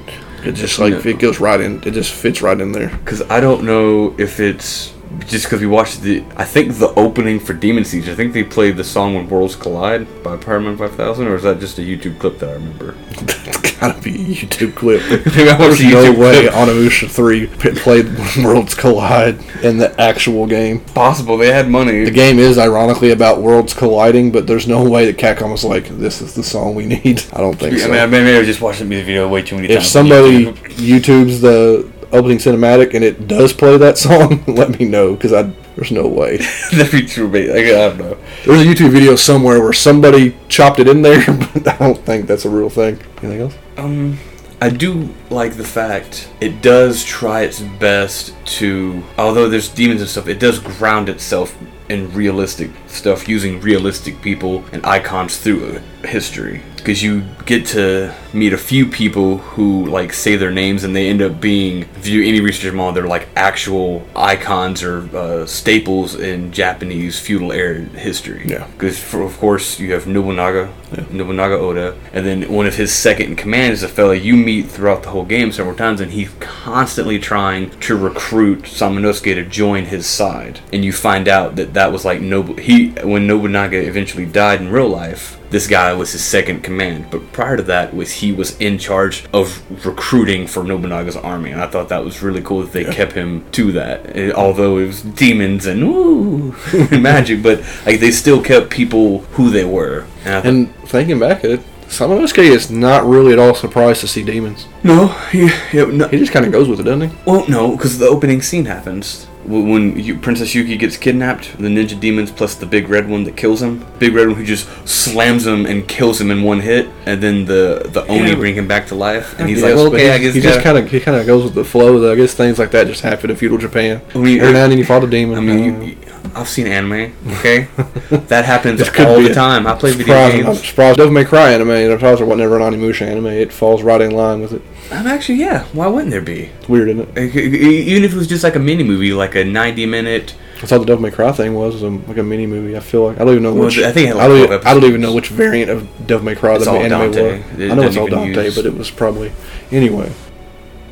It just like it goes right in. It just fits right in there. Because I don't know if it's just because we watched the. I think the opening for Demon Siege. I think they played the song "When Worlds Collide" by Powerman Five Thousand, or is that just a YouTube clip that I remember? [LAUGHS] That's gotta be a YouTube clip. [LAUGHS] I There's no way clip. Onimusha 3 p- played when Worlds Collide in the actual game. Possible they had money. The game is ironically about worlds colliding, but there's no way that Capcom was like, this is the song we need. [LAUGHS] I don't think I so. mean, maybe I was just watching the music video way too many if times. If somebody YouTube. YouTubes the opening cinematic and it does play that song, [LAUGHS] let me know because I there's no way. [LAUGHS] that'd be true, but like, I don't know. There's a YouTube video somewhere where somebody chopped it in there, [LAUGHS] but I don't think that's a real thing. Anything else? Um, I do like the fact it does try its best to, although there's demons and stuff, it does ground itself in realistic stuff using realistic people and icons through history. Because you get to meet a few people who like say their names and they end up being, if you do any research on, they're like actual icons or uh, staples in Japanese feudal era history. Yeah. Because of course you have Nobunaga, Nobunaga Oda, and then one of his second in command is a fella you meet throughout the whole game several times, and he's constantly trying to recruit Samanosuke to join his side. And you find out that that was like Nobu. He when Nobunaga eventually died in real life. This guy was his second command, but prior to that was he was in charge of recruiting for Nobunaga's army, and I thought that was really cool that they kept him to that. Eh, Although it was demons and ooh [LAUGHS] magic, but like they still kept people who they were. And, And thinking back at it, Samanosuke is not really at all surprised to see demons. no, he, yeah, no, He just kind of goes with it, doesn't he? well, no, because the opening scene happens when you, Princess Yuki gets kidnapped. The ninja demons plus the big red one that kills him. Big red one who just slams him and kills him in one hit, and then the the oni Yeah. bring him back to life. And he's Yes, like, well, okay, he, I guess he just kind of he kind of goes with the flow. Though. I guess things like that just happen in feudal Japan. I mean, Every now and then you fought a demon. I mean, Uh, you, you, I've seen anime. Okay, [LAUGHS] that happens all the a time. I play video surprising- I'm games. surprised Devil May Cry anime. and I'm surprised there wasn't ever an Onimusha anime. It falls right in line with it. I'm actually, yeah. Why wouldn't there be? It's weird, isn't it? Even if it was just like a mini movie, like a 90 minute. That's all the Devil May Cry thing was, was a, like a mini movie. I feel like I don't even know Well, which. I think it had like I, don't, 12 I don't even know which variant of Devil May Cry It's the anime Dante. was. It I know it's all Dante, use- but it was probably anyway.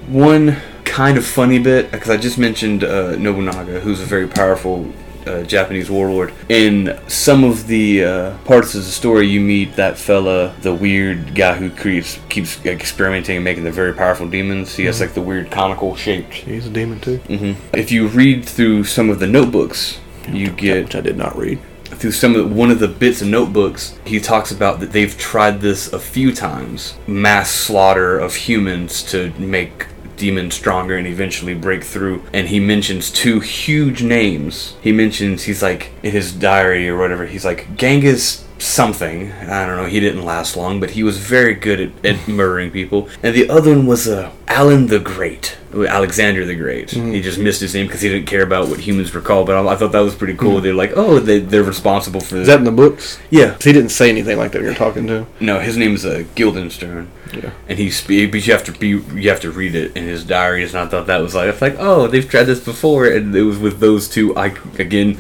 One kind of funny bit, because I just mentioned uh, Nobunaga, who's a very powerful uh, Japanese warlord. In some of the uh, parts of the story, you meet that fella, the weird guy who keeps keeps experimenting and making the very powerful demons. He has like the weird conical shaped. He's a demon too. hmm If you read through some of the notebooks, you get which I did not read. through some of the, one of the bits of notebooks, he talks about that they've tried this a few times, mass slaughter of humans to make demons stronger and eventually break through. And he mentions two huge names. He mentions he's like in his diary or whatever. He's like Genghis something. I don't know. He didn't last long, but he was very good at, at [LAUGHS] murdering people. And the other one was uh, Alan the Great. Alexander the Great. He just missed his name because he didn't care about what humans were called. But I, I thought that was pretty cool. They're like, oh, they, they're responsible for Is that in the books? yeah. He didn't say anything like that you're talking to. No, his name is uh, Guildenstern, Yeah. and he spe- but you have to be you have to read it in his diaries. And I thought that was like it's like oh they've tried this before, and it was with those two. I again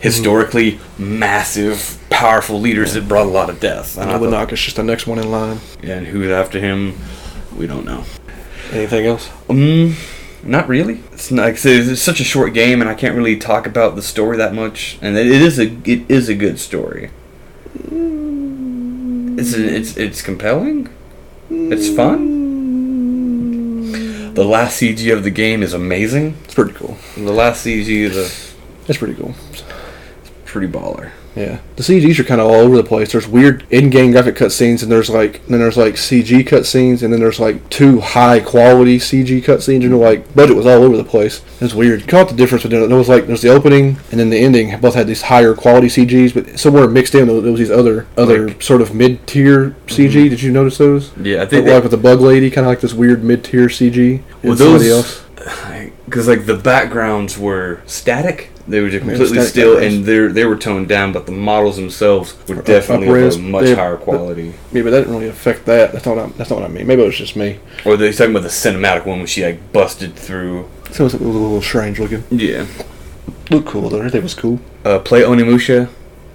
historically massive, powerful leaders that brought a lot of death. And I thought, Nobunaga's just the next one in line. and who's after him, we don't know. Anything else? Um, not really. It's not. Like I said, it's such a short game, and I can't really talk about the story that much. And it is a it is a good story. It's it's it's compelling. It's fun. The last CG of the game is amazing. It's pretty cool. The last CG is a It's pretty cool. Pretty baller. Yeah, the CGs are kind of all over the place. There's weird in-game graphic cutscenes, and there's like then there's like CG cutscenes, and then there's like two high-quality CG cutscenes. You know, like budget was all over the place. It's weird. You caught the difference between it. There was like there's the opening and then the ending. Both had these higher quality CGs, but somewhere mixed in there was these other other Like- sort of mid-tier CG. Mm-hmm. Did you notice those? Yeah, I Like, think like with the bug lady, kind of like this weird mid-tier CG. Well, and somebody those- else. [SIGHS] because like the backgrounds were static. They were just Yeah, completely still, backgrounds. and they they were toned down. But the models themselves were Or definitely of a much They- higher quality. Yeah, but that didn't really affect that. That's not what I, that's not what I mean. Maybe it was just me. Or they're talking about the cinematic one when she like busted through. So it was, it was a little strange looking. Yeah. Looked cool though. Everything was cool. Uh, play Onimusha.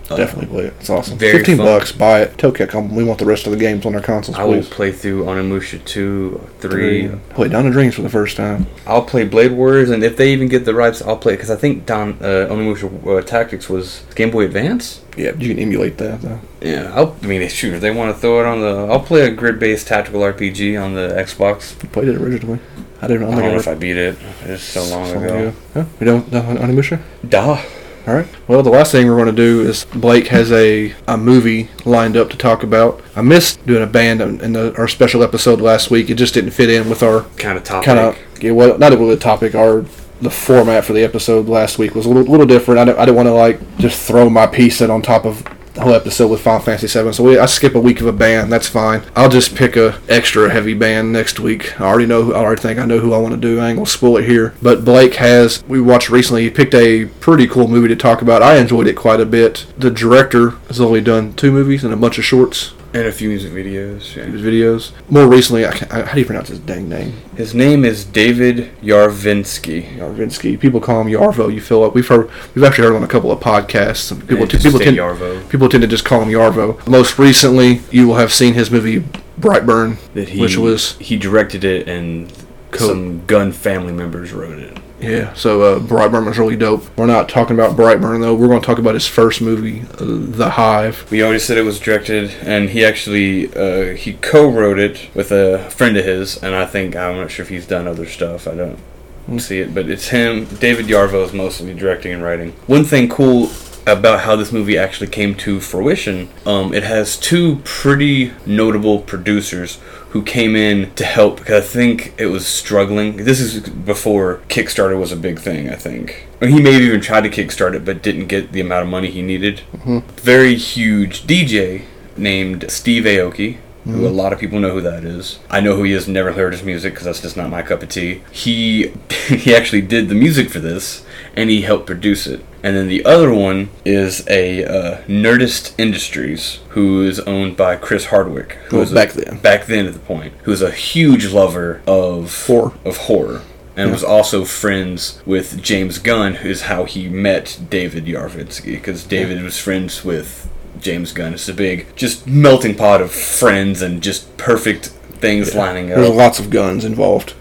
Uh, Definitely play it. It's awesome. very Fifteen fun. bucks. Buy it. Tell Capcom we want the rest of the games on our consoles, I will please. play through Onimusha 2, 3. Play Dawn of Dreams for the first time. I'll play Blade Warriors, and if they even get the rights, I'll play it because I think Don uh, Onimusha uh, Tactics was Game Boy Advance. Yeah, you can emulate that though. Yeah, I'll, I mean, shoot, if they want to throw it on the, I'll play a grid-based tactical RPG on the Xbox. You played it originally. I didn't. I I don't know if I beat it. It's so long so ago. Yeah, we don't. No, Onimusha. Duh. All right. Well, the last thing we're going to do is Blake has a, a movie lined up to talk about. I missed doing a band in the, our special episode last week. It just didn't fit in with our Kind of topic. kind of yeah, well, not really the topic. Our the format for the episode last week was a little, little different. I, don't- I didn't want to like just throw my piece in on top of whole episode with Final Fantasy Seven. So we, I skip a week of a band. That's fine. I'll just pick a extra heavy band next week. I already know. I already think I know who I want to do. I ain't gonna spoil it here. But Blake has. We watched recently. He picked a pretty cool movie to talk about. I enjoyed it quite a bit. The director has only done two movies and a bunch of shorts. And a few music videos. Yeah. His videos. More recently, I can't, how do you pronounce his dang name? His name is David Yarvinsky. Yarvinsky. People call him Yarvo. You feel it. We've heard. We've actually heard on a couple of podcasts. Some People, just people tend, Yarvo. people tend to just call him Yarvo. Most recently, you will have seen his movie Brightburn, That he, which was he directed it, and Co- some Gunn family members wrote it. Yeah. So uh, Brightburn was really dope. We're not talking about Brightburn though. We're going to talk about his first movie, uh, The Hive. We already said it was directed, and he actually uh, he co-wrote it with a friend of his, and I think I'm not sure if he's done other stuff. I don't Hmm. see it, but it's him. David Yarvo is mostly directing and writing. One thing cool about how this movie actually came to fruition, um, it has two pretty notable producers who came in to help because I think it was struggling. This is before Kickstarter was a big thing, I think. He may have even tried to kickstart it but didn't get the amount of money he needed. Mm-hmm. Very huge DJ named Steve Aoki. Who mm-hmm. a lot of people know who that is. I know who he is. Never heard his music because that's just not my cup of tea. He [LAUGHS] he actually did the music for this, and he helped produce it. And then the other one is a uh, Nerdist Industries, who is owned by Chris Hardwick, who was a- back then. back then at the point, who was a huge lover of Horror. of horror, and Yeah. was also friends with James Gunn, who's how he met David Yarvinsky, because David was friends with James Gunn. It's a big, just melting pot of friends and just perfect things lining up. There's lots of guns involved.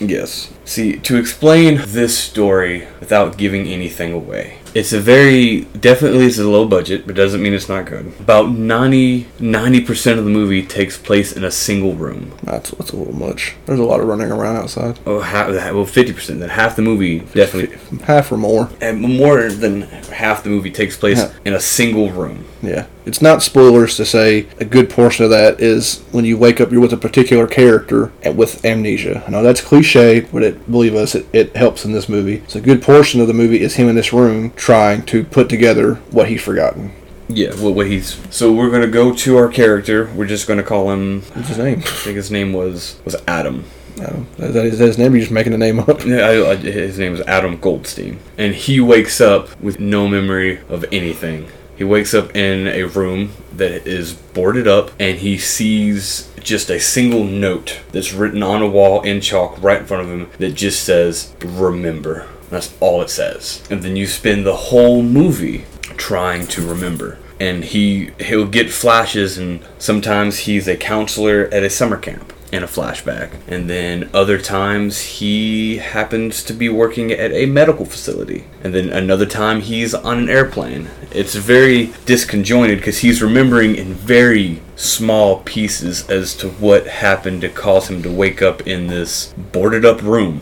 Yes. See, to explain this story without giving anything away, it's a very definitely it's a low budget, but doesn't mean it's not good. About 90 percent of the movie takes place in a single room. That's that's a little much. There's a lot of running around outside. Oh, half, well, fifty percent. Then half the movie definitely, Half or more. and more than half the movie takes place Yeah. in a single room. Yeah. It's not spoilers to say a good portion of that is when you wake up, you're with a particular character and with amnesia. I know that's cliche, but it, believe us, it, it helps in this movie. So a good portion of the movie is him in this room trying to put together what he's forgotten. Yeah, well, what he's so we're gonna go to our character. We're just gonna call him. What's his name? I think his name was was Adam. Adam. is, that, is that his name? Or you just making a name up? Yeah, I, I, his name is Adam Goldstein, and he wakes up with no memory of anything. He wakes up in a room that is boarded up, and he sees just a single note that's written on a wall in chalk right in front of him that just says "Remember." That's all it says, and then you spend the whole movie trying to remember. And he he'll get flashes, and sometimes he's a counselor at a summer camp in a flashback. And then other times he happens to be working at a medical facility. And then another time he's on an airplane. It's very disconjointed because he's remembering in very small pieces as to what happened to cause him to wake up in this boarded up room.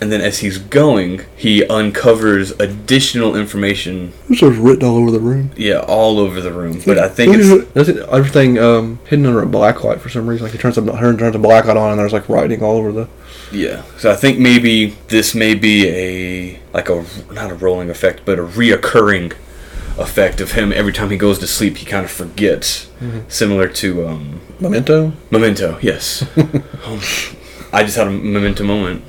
And then as he's going, he uncovers additional information, This was written all over the room. yeah, all over the room. But I think it's everything um, hidden under a black light for some reason? Like he turns a turns turns a black light on, and there's like writing all over the. Yeah. So I think maybe this may be a like a not a rolling effect, but a reoccurring effect of him every time he goes to sleep he kind of forgets. Similar to um Memento. Memento, yes. [LAUGHS] Um, I just had a memento moment.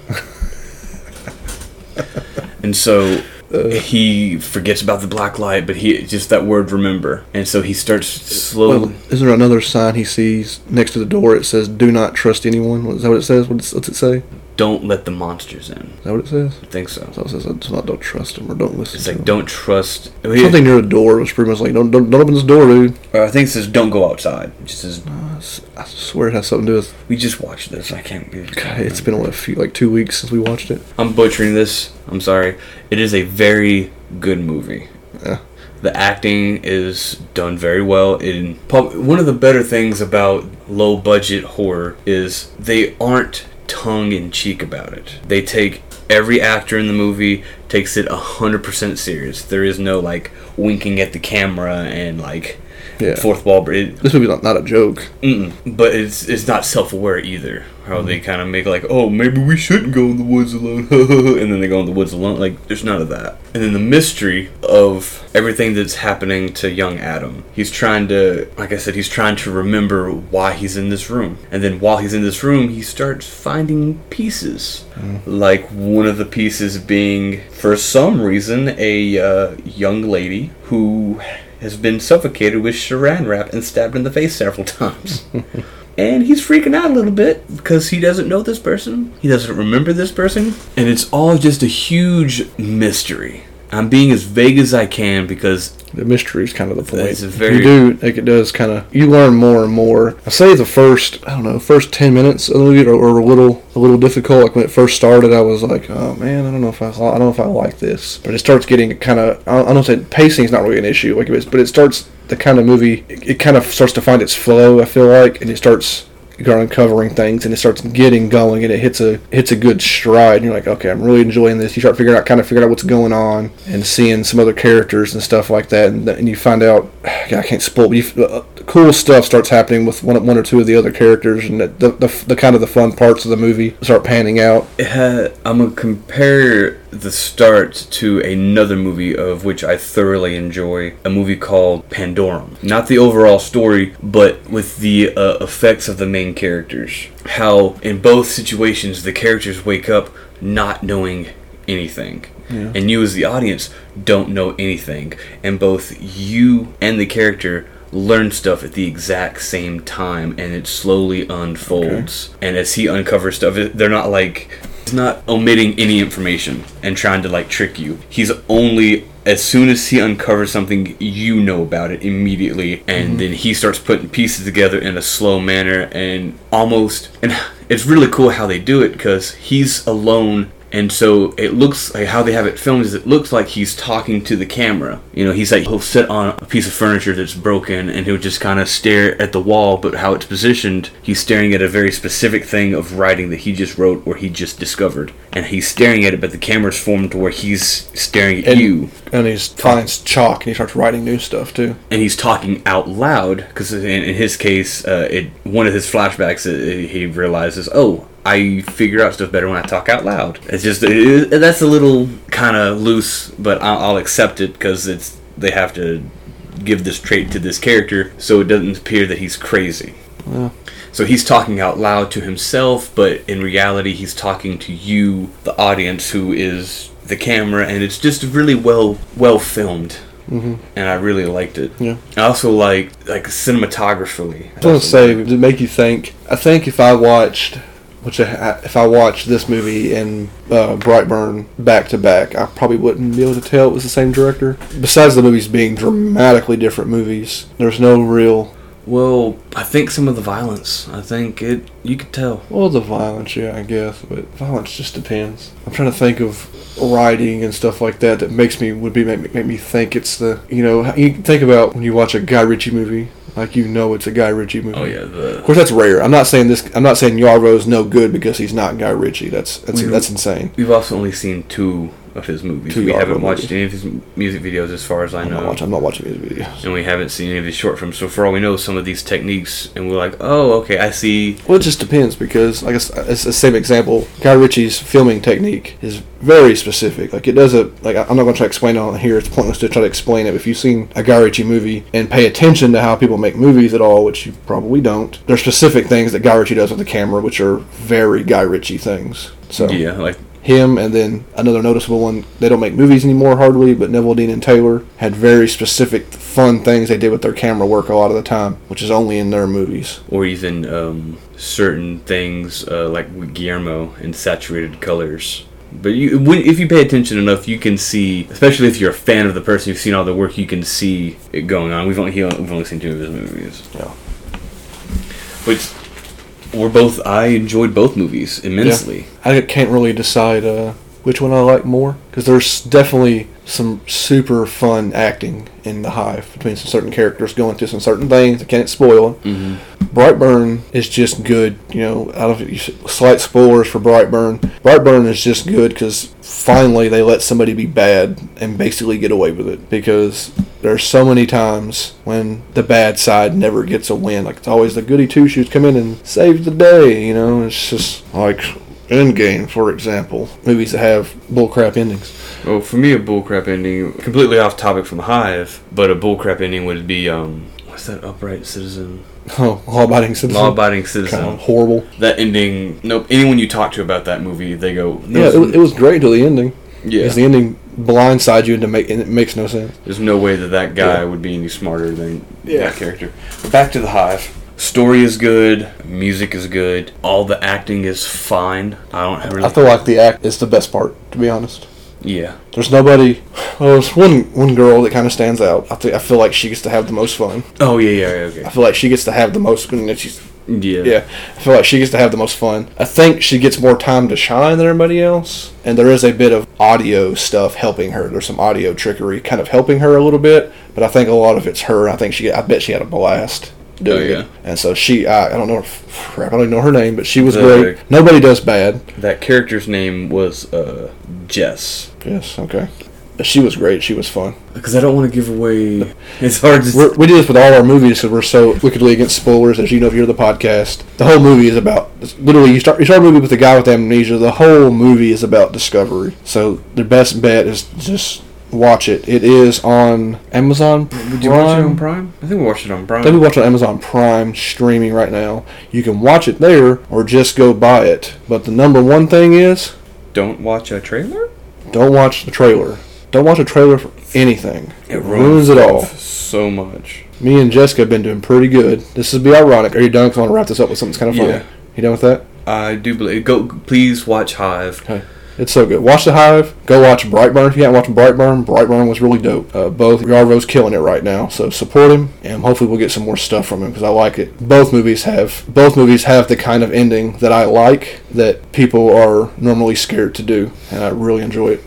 and so he forgets about the black light, but he just that word remember. And so he starts slowly Well, is there another sign he sees next to the door? It says "Do not trust anyone." Is that what it says? What's, what's it say? Don't let the monsters in. Is that what it says? I think so. So it says it's not don't trust them or don't listen It's like them. don't trust. Something near the door was pretty much like don't don't, don't open this door, dude. Or I think it says don't go outside. It just says uh, "I swear it has something to do with. we just watched this. I can't. Be, God, it's been what, a few like two weeks since we watched it. I'm butchering this. I'm sorry. It is a very good movie. Yeah. The acting is done very well. In one of the better things about low budget horror is they aren't tongue in cheek about it. They take every actor in the movie takes it hundred percent serious. There is no like winking at the camera and like Yeah. fourth wall. br- It, This movie's not, not a joke. Mm-mm. But it's it's not self aware either. How they kind of make like, oh, maybe we shouldn't go in the woods alone, [LAUGHS] and then they go in the woods alone. Like, there's none of that. And then the mystery of everything that's happening to young Adam. He's trying to, like I said, he's trying to remember why he's in this room. And then while he's in this room, he starts finding pieces. Like one of the pieces being, for some reason, a uh, young lady who has been suffocated with saran wrap and stabbed in the face several times. [LAUGHS] and he's freaking out a little bit because he doesn't know this person. He doesn't remember this person. And it's all just a huge mystery. I'm being as vague as I can because The mystery is kind of the point. It's a very- you do like it does kind of you learn more and more. I say the first I don't know first ten minutes of the movie are, are a little a little difficult. Like when it first started, I was like, oh man, I don't know if I I don't know if I like this. But it starts getting kind of I don't, I say pacing is not really an issue like it is, but it starts the kind of movie it, it kind of starts to find its flow. I feel like, and it starts you're uncovering things and it starts getting going and it hits a hits a good stride and you're like okay i'm really enjoying this. You start figuring out kind of figuring out what's going on and seeing some other characters and stuff like that and, and you find out God, i can't spoil but you, uh, cool stuff starts happening with one, one or two of the other characters and the, the, the, the kind of the fun parts of the movie start panning out had, I'm gonna compare the start to another movie of which I thoroughly enjoy, a movie called Pandorum. Not the overall story, but with the uh, effects of the main characters. How in both situations the characters wake up not knowing anything. Yeah. And you as the audience don't know anything. And both you and the character learn stuff at the exact same time and it slowly unfolds. And as he uncovers stuff, they're not like he's not omitting any information and trying to like trick you. He's only as soon as he uncovers something, you know about it immediately, and mm-hmm. then he starts putting pieces together in a slow manner and almost. And [SIGHS] it's really cool how they do it because he's alone and so it looks like how they have it filmed is it looks like he's talking to the camera. You know, he's like he'll sit on a piece of furniture that's broken and he'll just kind of stare at the wall, but how it's positioned, he's staring at a very specific thing of writing that he just wrote or he just discovered. And he's staring at it, but the camera's formed to where he's staring at And- you and he finds chalk and he starts writing new stuff too and he's talking out loud because in, in his case, uh, it one of his flashbacks, uh, he realizes, oh, I figure out stuff better when I talk out loud. It's just it, it- that's a little kind of loose, but I'll, I'll accept it because it's they have to give this trait to this character so it doesn't appear that he's crazy. Yeah. So he's talking out loud to himself, but in reality, he's talking to you, the audience, who is the camera, and it's just really well well filmed. Mhm. And I really liked it. Yeah. I also like like cinematographically. I was gonna say to make you think. I think if I watched, which I, if I watched this movie and uh, Brightburn back to back, I probably wouldn't be able to tell it was the same director. Besides the movies being dramatically different movies, there's no real. Well, I think some of the violence. I think it. You could tell. Well, the violence, yeah, I guess, but violence just depends. I'm trying to think of writing and stuff like that that makes me would be make, make me think it's the you know you think about when you watch a Guy Ritchie movie like you know it's a Guy Ritchie movie. Oh yeah, Of course, that's rare. I'm not saying this. I'm not saying Yarvo's no good because he's not Guy Ritchie. That's that's that's insane. we've also only seen two of his movies. Two we haven't watched movies. any of his music videos, as far as I I'm not know. I'm not watching his videos. and we haven't seen any of his short films. So for all we know, some of these techniques, and we're like, oh, okay, I see. Well, it just depends because, I guess, uh, it's the same example. Guy Ritchie's filming technique is very specific. Like it doesn't. Like I'm not going to try to explain it on here. It's pointless to try to explain it. If you've seen a Guy Ritchie movie and pay attention to how people make movies at all, which you probably don't, there's specific things that Guy Ritchie does with the camera, which are very Guy Ritchie things. So Yeah, like him, and then another noticeable one. They don't make movies anymore hardly, but Neveldine and Taylor had very specific, fun things they did with their camera work a lot of the time, which is only in their movies. or even um, certain things uh, like Guillermo in saturated colors. But you, when, if you pay attention enough, you can see, especially if you're a fan of the person, you've seen all the work, you can see it going on. We've only we've only seen two of his movies, Yeah. which were both. I enjoyed both movies immensely. I can't really decide uh, which one I like more because there's definitely some super fun acting in the Hive between some certain characters going through some certain things. I can't spoil. hmm Brightburn is just good. You know, I don't know if slight spoilers for Brightburn. Brightburn is just good because finally they let somebody be bad and basically get away with it. Because there's so many times when the bad side never gets a win. Like it's always the goody two shoes come in and save the day. You know, it's just like Endgame, for example. Movies that have bullcrap endings. Well, for me, a bullcrap ending, completely off topic from Hive, but a bullcrap ending would be um, what's that? Upright Citizen, [LAUGHS] Oh, law-abiding citizen. law-abiding kind citizen. of horrible. That ending. Nope. Anyone you talk to about that movie, they go, Yeah, it, was- it was great till the ending. yeah. Because the ending blindsides you into make and it makes no sense. There's no way that that guy Yeah. would be any smarter than Yeah. that character. But back to the Hive. Story is good. Music is good. All the acting is fine. I don't have really. I feel like the act is the best part, to be honest. yeah. There's nobody. Well, there's one one girl that kind of stands out. I think I feel like she gets to have the most fun. Oh yeah, yeah, yeah, okay. I feel like she gets to have the most. And she's Yeah. yeah. I feel like she gets to have the most fun. I think she gets more time to shine than everybody else, and there is a bit of audio stuff helping her. There's some audio trickery kind of helping her a little bit, but I think a lot of it's her. I think she. I bet she had a blast. Doing Oh, yeah. it. And so she, I, I don't know, her, I don't even know her name, but she was The- great. Nobody does bad. That character's name was uh, Jess. Yes, okay. But she was great. She was fun. Because I don't want to give away. It's hard to. We're, we do this with all our movies because we're so wickedly against spoilers. As you know, if you're the podcast, the whole movie is about literally. You start you start a movie with the guy with amnesia. The whole movie is about discovery. So the best bet is just watch it. It is on Amazon. Did you watch it on Prime? I think we watched it on Prime. Let me watch it on Amazon Prime streaming right now. You can watch it there or just go buy it. But the number one thing is Don't watch a trailer. don't watch the trailer. Don't watch a trailer for anything. It ruins it all. so much. Me and Jessica have been doing pretty good. This would be ironic. Are you done? 'Cause I want to wrap this up with something that's kind of funny. Yeah. You done with that? I do believe. Go, please watch Hive. Okay. It's so good. Watch The Hive. Go watch Brightburn. If you haven't watched Brightburn, Brightburn was really dope. Uh, both Yarvo's killing it right now. So support him, and hopefully we'll get some more stuff from him because I like it. Both movies have both movies have the kind of ending that I like that people are normally scared to do, and I really enjoy it.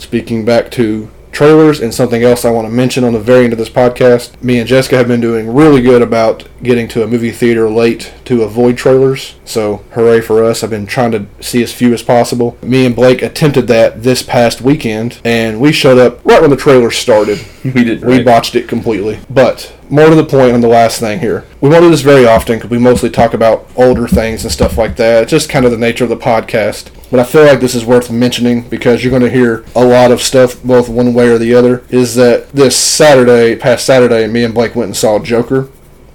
Speaking back to trailers and something else I want to mention on the very end of this podcast, me and Jessica have been doing really good about getting to a movie theater late to avoid trailers. So, hooray for us. I've been trying to see as few as possible. Me and Blake attempted that this past weekend, and we showed up right when the trailer started. [LAUGHS] We did. We right. botched it completely. But more to the point on the last thing here. We won't do this very often because we mostly talk about older things and stuff like that. It's just kind of the nature of the podcast. But I feel like this is worth mentioning because you're going to hear a lot of stuff, both one way or the other. Is that this Saturday, past Saturday, me and Blake went and saw Joker.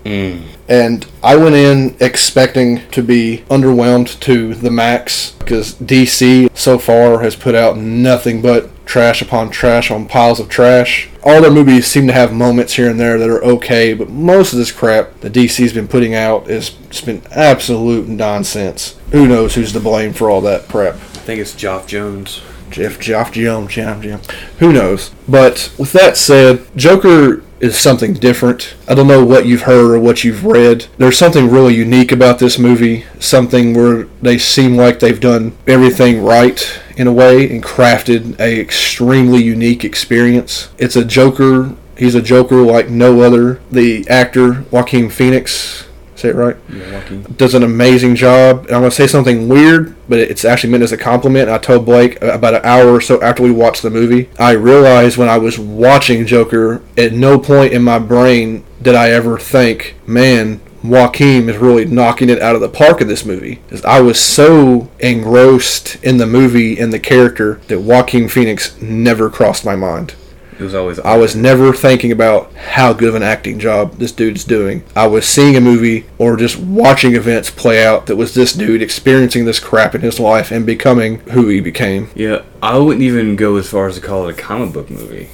Mm. And I went in expecting to be underwhelmed to the max because DC so far has put out nothing but trash upon trash on piles of trash. All their movies seem to have moments here and there that are okay, but most of this crap the DC's been putting out has been absolute nonsense. Who knows who's to blame for all that crap? I think it's Geoff Johns. Jeff, Jeff, Jim, Jim, Jim. Who knows? But with that said, Joker is something different. I don't know what you've heard or what you've read. There's something really unique about this movie. Something where they seem like they've done everything right in a way and crafted a extremely unique experience. It's a Joker. He's a Joker like no other. The actor Joaquin Phoenix. Say it right Joaquin. does an amazing job. And I'm going to say something weird, but it's actually meant as a compliment. I told Blake about an hour or so after we watched the movie, I realized when I was watching Joker, at no point in my brain did I ever think, man, Joaquin is really knocking it out of the park in this movie. I was so engrossed in the movie and the character that Joaquin Phoenix never crossed my mind. It was always. I was never thinking about how good of an acting job this dude's doing. I was seeing a movie or just watching events play out that was this dude experiencing this crap in his life and becoming who he became. Yeah, I wouldn't even go as far as to call it a comic book movie.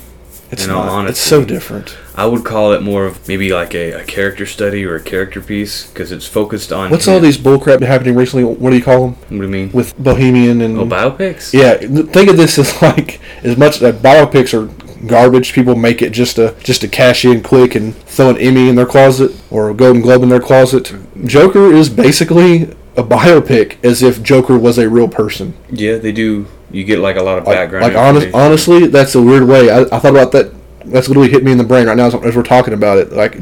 It's In not. honesty. It's so different. I would call it more of maybe like a, a character study or a character piece because it's focused on. What's him. all these bullcrap happening recently? What do you call them? What do you mean? With Bohemian and Oh, biopics. yeah. Think of this as [LAUGHS] like as much that biopics are garbage. People make it just to just to cash in quick and throw an Emmy in their closet or a Golden Globe in their closet. Joker is basically a biopic as if Joker was a real person. Yeah, they do. You get like a lot of background. like honest, honestly, that's a weird way. I, I thought about that. That's literally hit me in the brain right now as, as we're talking about it. Like,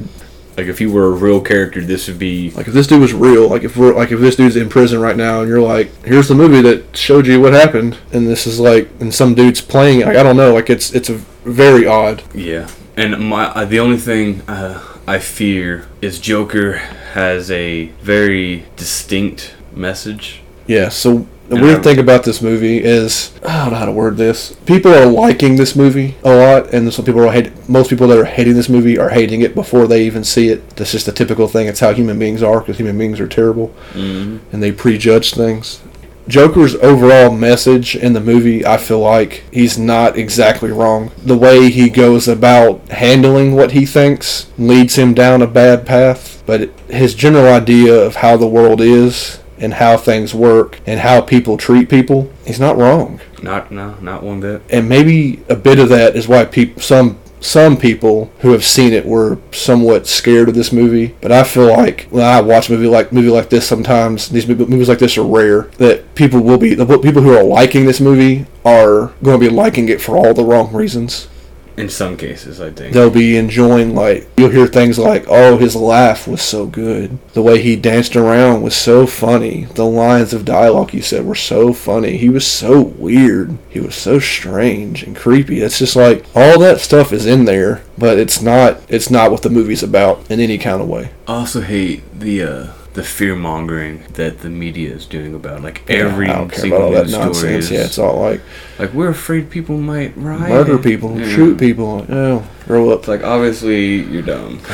Like if you were a real character, this would be. like if this dude was real, like if we're like if this dude's in prison right now, and you're like, here's the movie that showed you what happened, and this is like, and some dude's playing. Like I don't know. Like it's it's a very odd. Yeah, and my uh, the only thing uh, I fear is Joker has a very distinct message. Yeah. So the weird thing about this movie is I don't know how to word this. People are liking this movie a lot, and some people are hate. Most people that are hating this movie are hating it before they even see it. That's just a typical thing. It's how human beings are because human beings are terrible. Mm-hmm. and they prejudge things. Joker's overall message in the movie, I feel like he's not exactly wrong. The way he goes about handling what he thinks leads him down a bad path, but his general idea of how the world is and how things work and how people treat people, he's not wrong. Not no, not one bit. And maybe a bit of that is why people some some people who have seen it were somewhat scared of this movie, but I feel like when I watch a movie like movie like this, sometimes these movies like this are rare. That people will be the people who are liking this movie are going to be liking it for all the wrong reasons. In some cases, I think. They'll be enjoying like you'll hear things like, "Oh, his laugh was so good. The way he danced around was so funny. The lines of dialogue he said were so funny. He was so weird. He was so strange and creepy." It's just like all that stuff is in there, but it's not it's not what the movie's about in any kind of way. I also hate the uh, the fear mongering that the media is doing about like every I don't care single about all that news story nonsense. is Yeah, it's all like like we're afraid people might riot, murder people, Yeah. shoot people. Oh, grow up. It's like obviously you're dumb. [LAUGHS]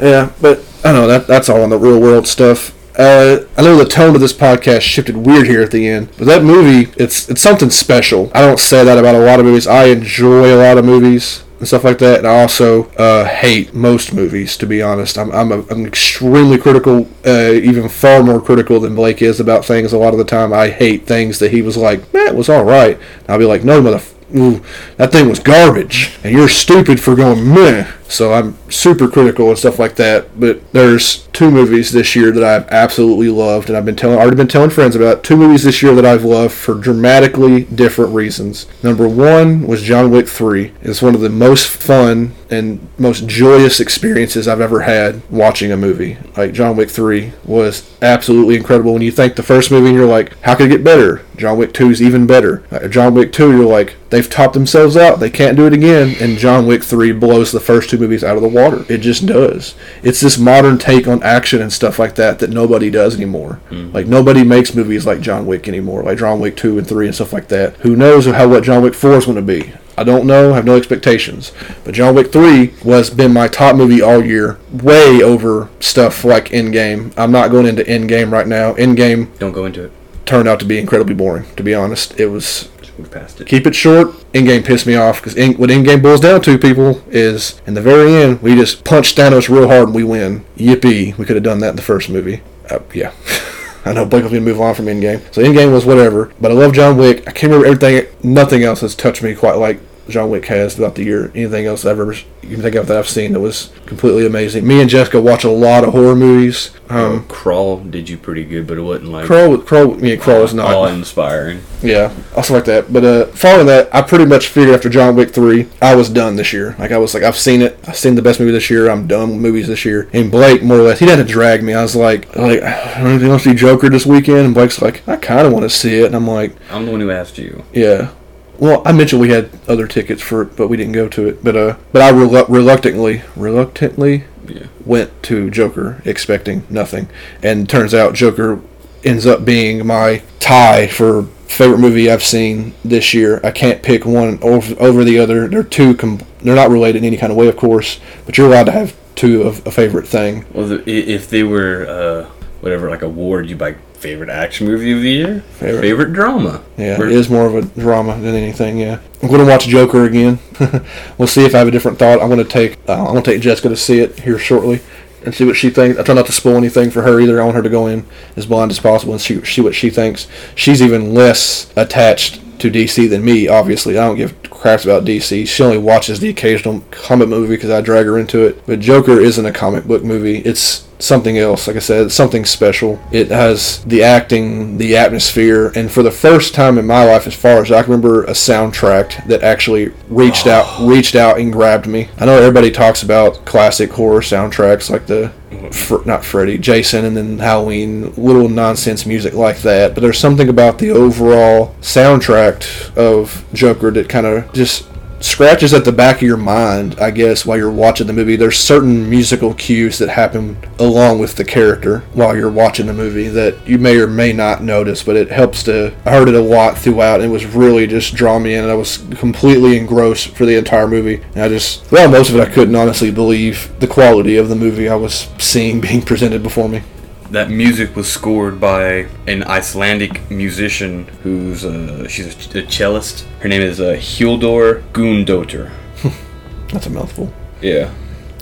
Yeah, but I don't know that that's all in the real world stuff. Uh, I know the tone of this podcast shifted weird here at the end, but that movie, it's it's something special. I don't say that about a lot of movies. I enjoy a lot of movies and stuff like that, and I also uh, hate most movies. To be honest, I'm I'm, a, I'm extremely critical, uh, even far more critical than Blake is about things. A lot of the time, I hate things that he was like, "Man, it was all right." And I'll be like, "No, mother." Ooh, that thing was garbage, and you're stupid for going meh. So I'm super critical and stuff like that. But there's two movies this year that I've absolutely loved, and I've been telling, already been telling friends about two movies this year that I've loved for dramatically different reasons. Number one was John Wick Three. It's one of the most fun and most joyous experiences I've ever had watching a movie. Like John Wick Three was absolutely incredible. When you think the first movie, you're like, how could it get better? John Wick 2 is even better. Uh, John Wick 2, you're like, they've topped themselves out. They can't do it again. And John Wick 3 blows the first two movies out of the water. It just does. It's this modern take on action and stuff like that that nobody does anymore. Mm-hmm. Like, nobody makes movies like John Wick anymore, like John Wick 2 and 3 and stuff like that. Who knows how what John Wick 4 is going to be? I don't know. I have no expectations. But John Wick 3 was been my top movie all year, way over stuff like Endgame. I'm not going into Endgame right now. Endgame Don't go into it. turned out to be incredibly boring. To be honest, it was Move past it. keep it short. Endgame pissed me off because in, what Endgame boils down to, people, is in the very end we just punch Thanos real hard and we win. Yippee! We could have done that in the first movie. Uh, yeah. [LAUGHS] I know Blake was gonna move on from Endgame, so Endgame was whatever. But I love John Wick. I can't remember everything. Nothing else has touched me quite like John Wick has throughout the year. Anything else I've ever you can think of that I've seen that was completely amazing. Me and Jessica watch a lot of horror movies. Um, Crawl did you pretty good, but it wasn't like Crawl. Crow, me and Crow is not. all inspiring. Yeah, I also like that. But uh, following that, I pretty much figured after John Wick three, I was done this year. Like I was like, I've seen it. I've seen the best movie this year. I'm done with movies this year. And Blake, more or less, he didn't to drag me. I was like, like, [SIGHS] I don't want to see Joker this weekend. And Blake's like, I kind of want to see it. And I'm like, I'm the one who asked you. yeah. Well, I mentioned we had other tickets for it, but we didn't go to it. But uh, but I relu- reluctantly, reluctantly Yeah. went to Joker expecting nothing, and turns out Joker ends up being my tie for favorite movie I've seen this year. I can't pick one over, over the other. They're two com- they're not related in any kind of way, of course. But you're allowed to have two of a favorite thing. Well, the, if they were uh, whatever like award, you buy favorite action movie of the year, Favorite. favorite, drama. Yeah, We're- it is more of a drama than anything. Yeah, I'm going to watch Joker again. [LAUGHS] we'll see if I have a different thought. I'm going to take uh, I'm going to take Jessica to see it here shortly and see what she thinks. I try not to spoil anything for her either. I want her to go in as blind as possible and see, see what she thinks. She's even less attached to DC than me. Obviously, I don't give craps about DC. She only watches the occasional comic movie because I drag her into it. But Joker isn't a comic book movie. It's something else. Like I said, something special. It has the acting, the atmosphere, and for the first time in my life, as far as I can remember, a soundtrack that actually reached out, oh. reached out and grabbed me. I know everybody talks about classic horror soundtracks like the, Fr- not Freddy, Jason, and then Halloween, little nonsense music like that. But there's something about the overall soundtrack of Joker that kind of just scratches at the back of your mind, I guess, while you're watching the movie. There's certain musical cues that happen along with the character while you're watching the movie that you may or may not notice, but it helps to. I heard it a lot throughout, and it was really just draw me in, and I was completely engrossed for the entire movie. And I just, well, most of it I couldn't honestly believe the quality of the movie I was seeing [LAUGHS] being presented before me. That music was scored by an Icelandic musician who's uh, she's a, a cellist. Her name is uh, Hildur Gundotter. [LAUGHS] That's a mouthful. Yeah,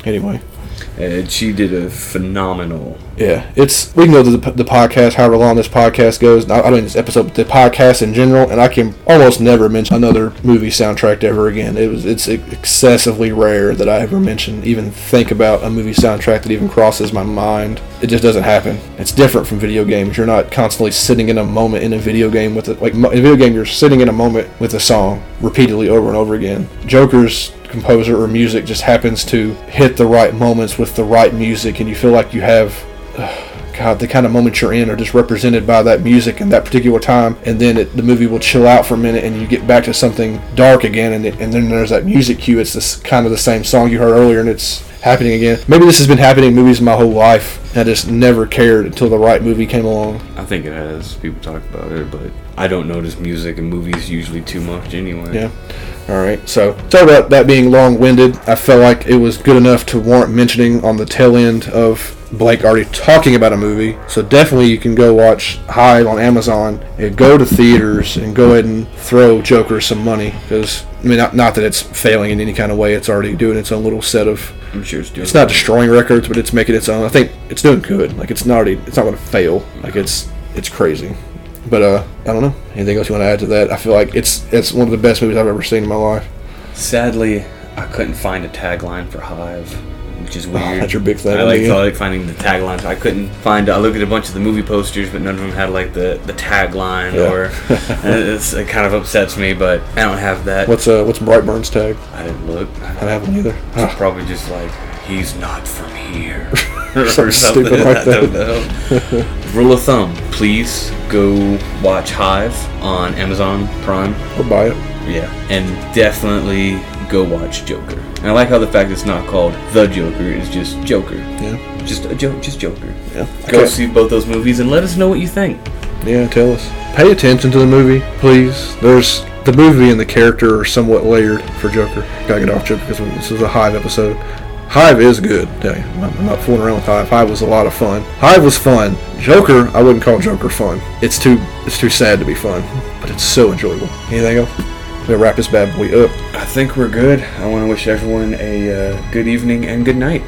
Anyway. And she did a phenomenal. Yeah, it's we can go to the, the podcast, however long this podcast goes. I, I don't mean this episode, but the podcast in general, and I can almost never mention another movie soundtrack ever again. It was it's excessively rare that I ever mention, even think about a movie soundtrack that even crosses my mind. It just doesn't happen. It's different from video games. You're not constantly sitting in a moment in a video game with it. Like in a video game, you're sitting in a moment with a song repeatedly over and over again. Joker's composer or music just happens to hit the right moments with the right music, and you feel like you have [SIGHS] God, the kind of moments you're in are just represented by that music and that particular time, and then it, the movie will chill out for a minute, and you get back to something dark again, and, it, and then there's that music cue. It's this kind of the same song you heard earlier, and it's happening again. Maybe this has been happening in movies my whole life, and I just never cared until the right movie came along. I think it has. People talk about it, but I don't notice music in movies usually too much anyway. Yeah. All right. So, sorry about that being long-winded. I felt like it was good enough to warrant mentioning on the tail end of Blake already talking about a movie. So definitely you can go watch Hive on Amazon and go to theaters and go ahead and throw Joker some money because I mean not, not that it's failing in any kind of way. It's already doing its own little set of. I'm sure it's doing. It's not destroying records, but it's making its own. I think it's doing good. Like it's not already. It's not going to fail. Like it's it's crazy. But uh, I don't know. Anything else you want to add to that? I feel like it's it's one of the best movies I've ever seen in my life. Sadly, I couldn't find a tagline for Hive, which is [LAUGHS] weird. that's your big thing, I like. I like finding the taglines. I couldn't find. I looked at a bunch of the movie posters, but none of them had like the the tagline, Yeah. or [LAUGHS] it's, it kind of upsets me. But I don't have that. What's uh what's Brightburn's tag? I didn't look. I don't have one either. It's probably just like he's not from here. [LAUGHS] or Something something. stupid like know. Rule of thumb: Please go watch Hive on Amazon Prime. Or buy it. Yeah, and definitely go watch Joker. And I like how the fact it's not called The Joker; is just Joker. Yeah. Just a joke, just Joker. Yeah. Go Okay. see both those movies and let us know what you think. Yeah, tell us. Pay attention to the movie, please. There's the movie and the character are somewhat layered for Joker. Gotta get off Joker because this is a Hive episode. Hive is good. Tell you, I'm I'm not fooling around with Hive. Hive was a lot of fun. Hive was fun. Joker, I wouldn't call Joker fun. It's too, it's too sad to be fun, but it's so enjoyable. Anything else? We'll wrap this bad boy up. I think we're good. I want to wish everyone a uh, good evening and good night.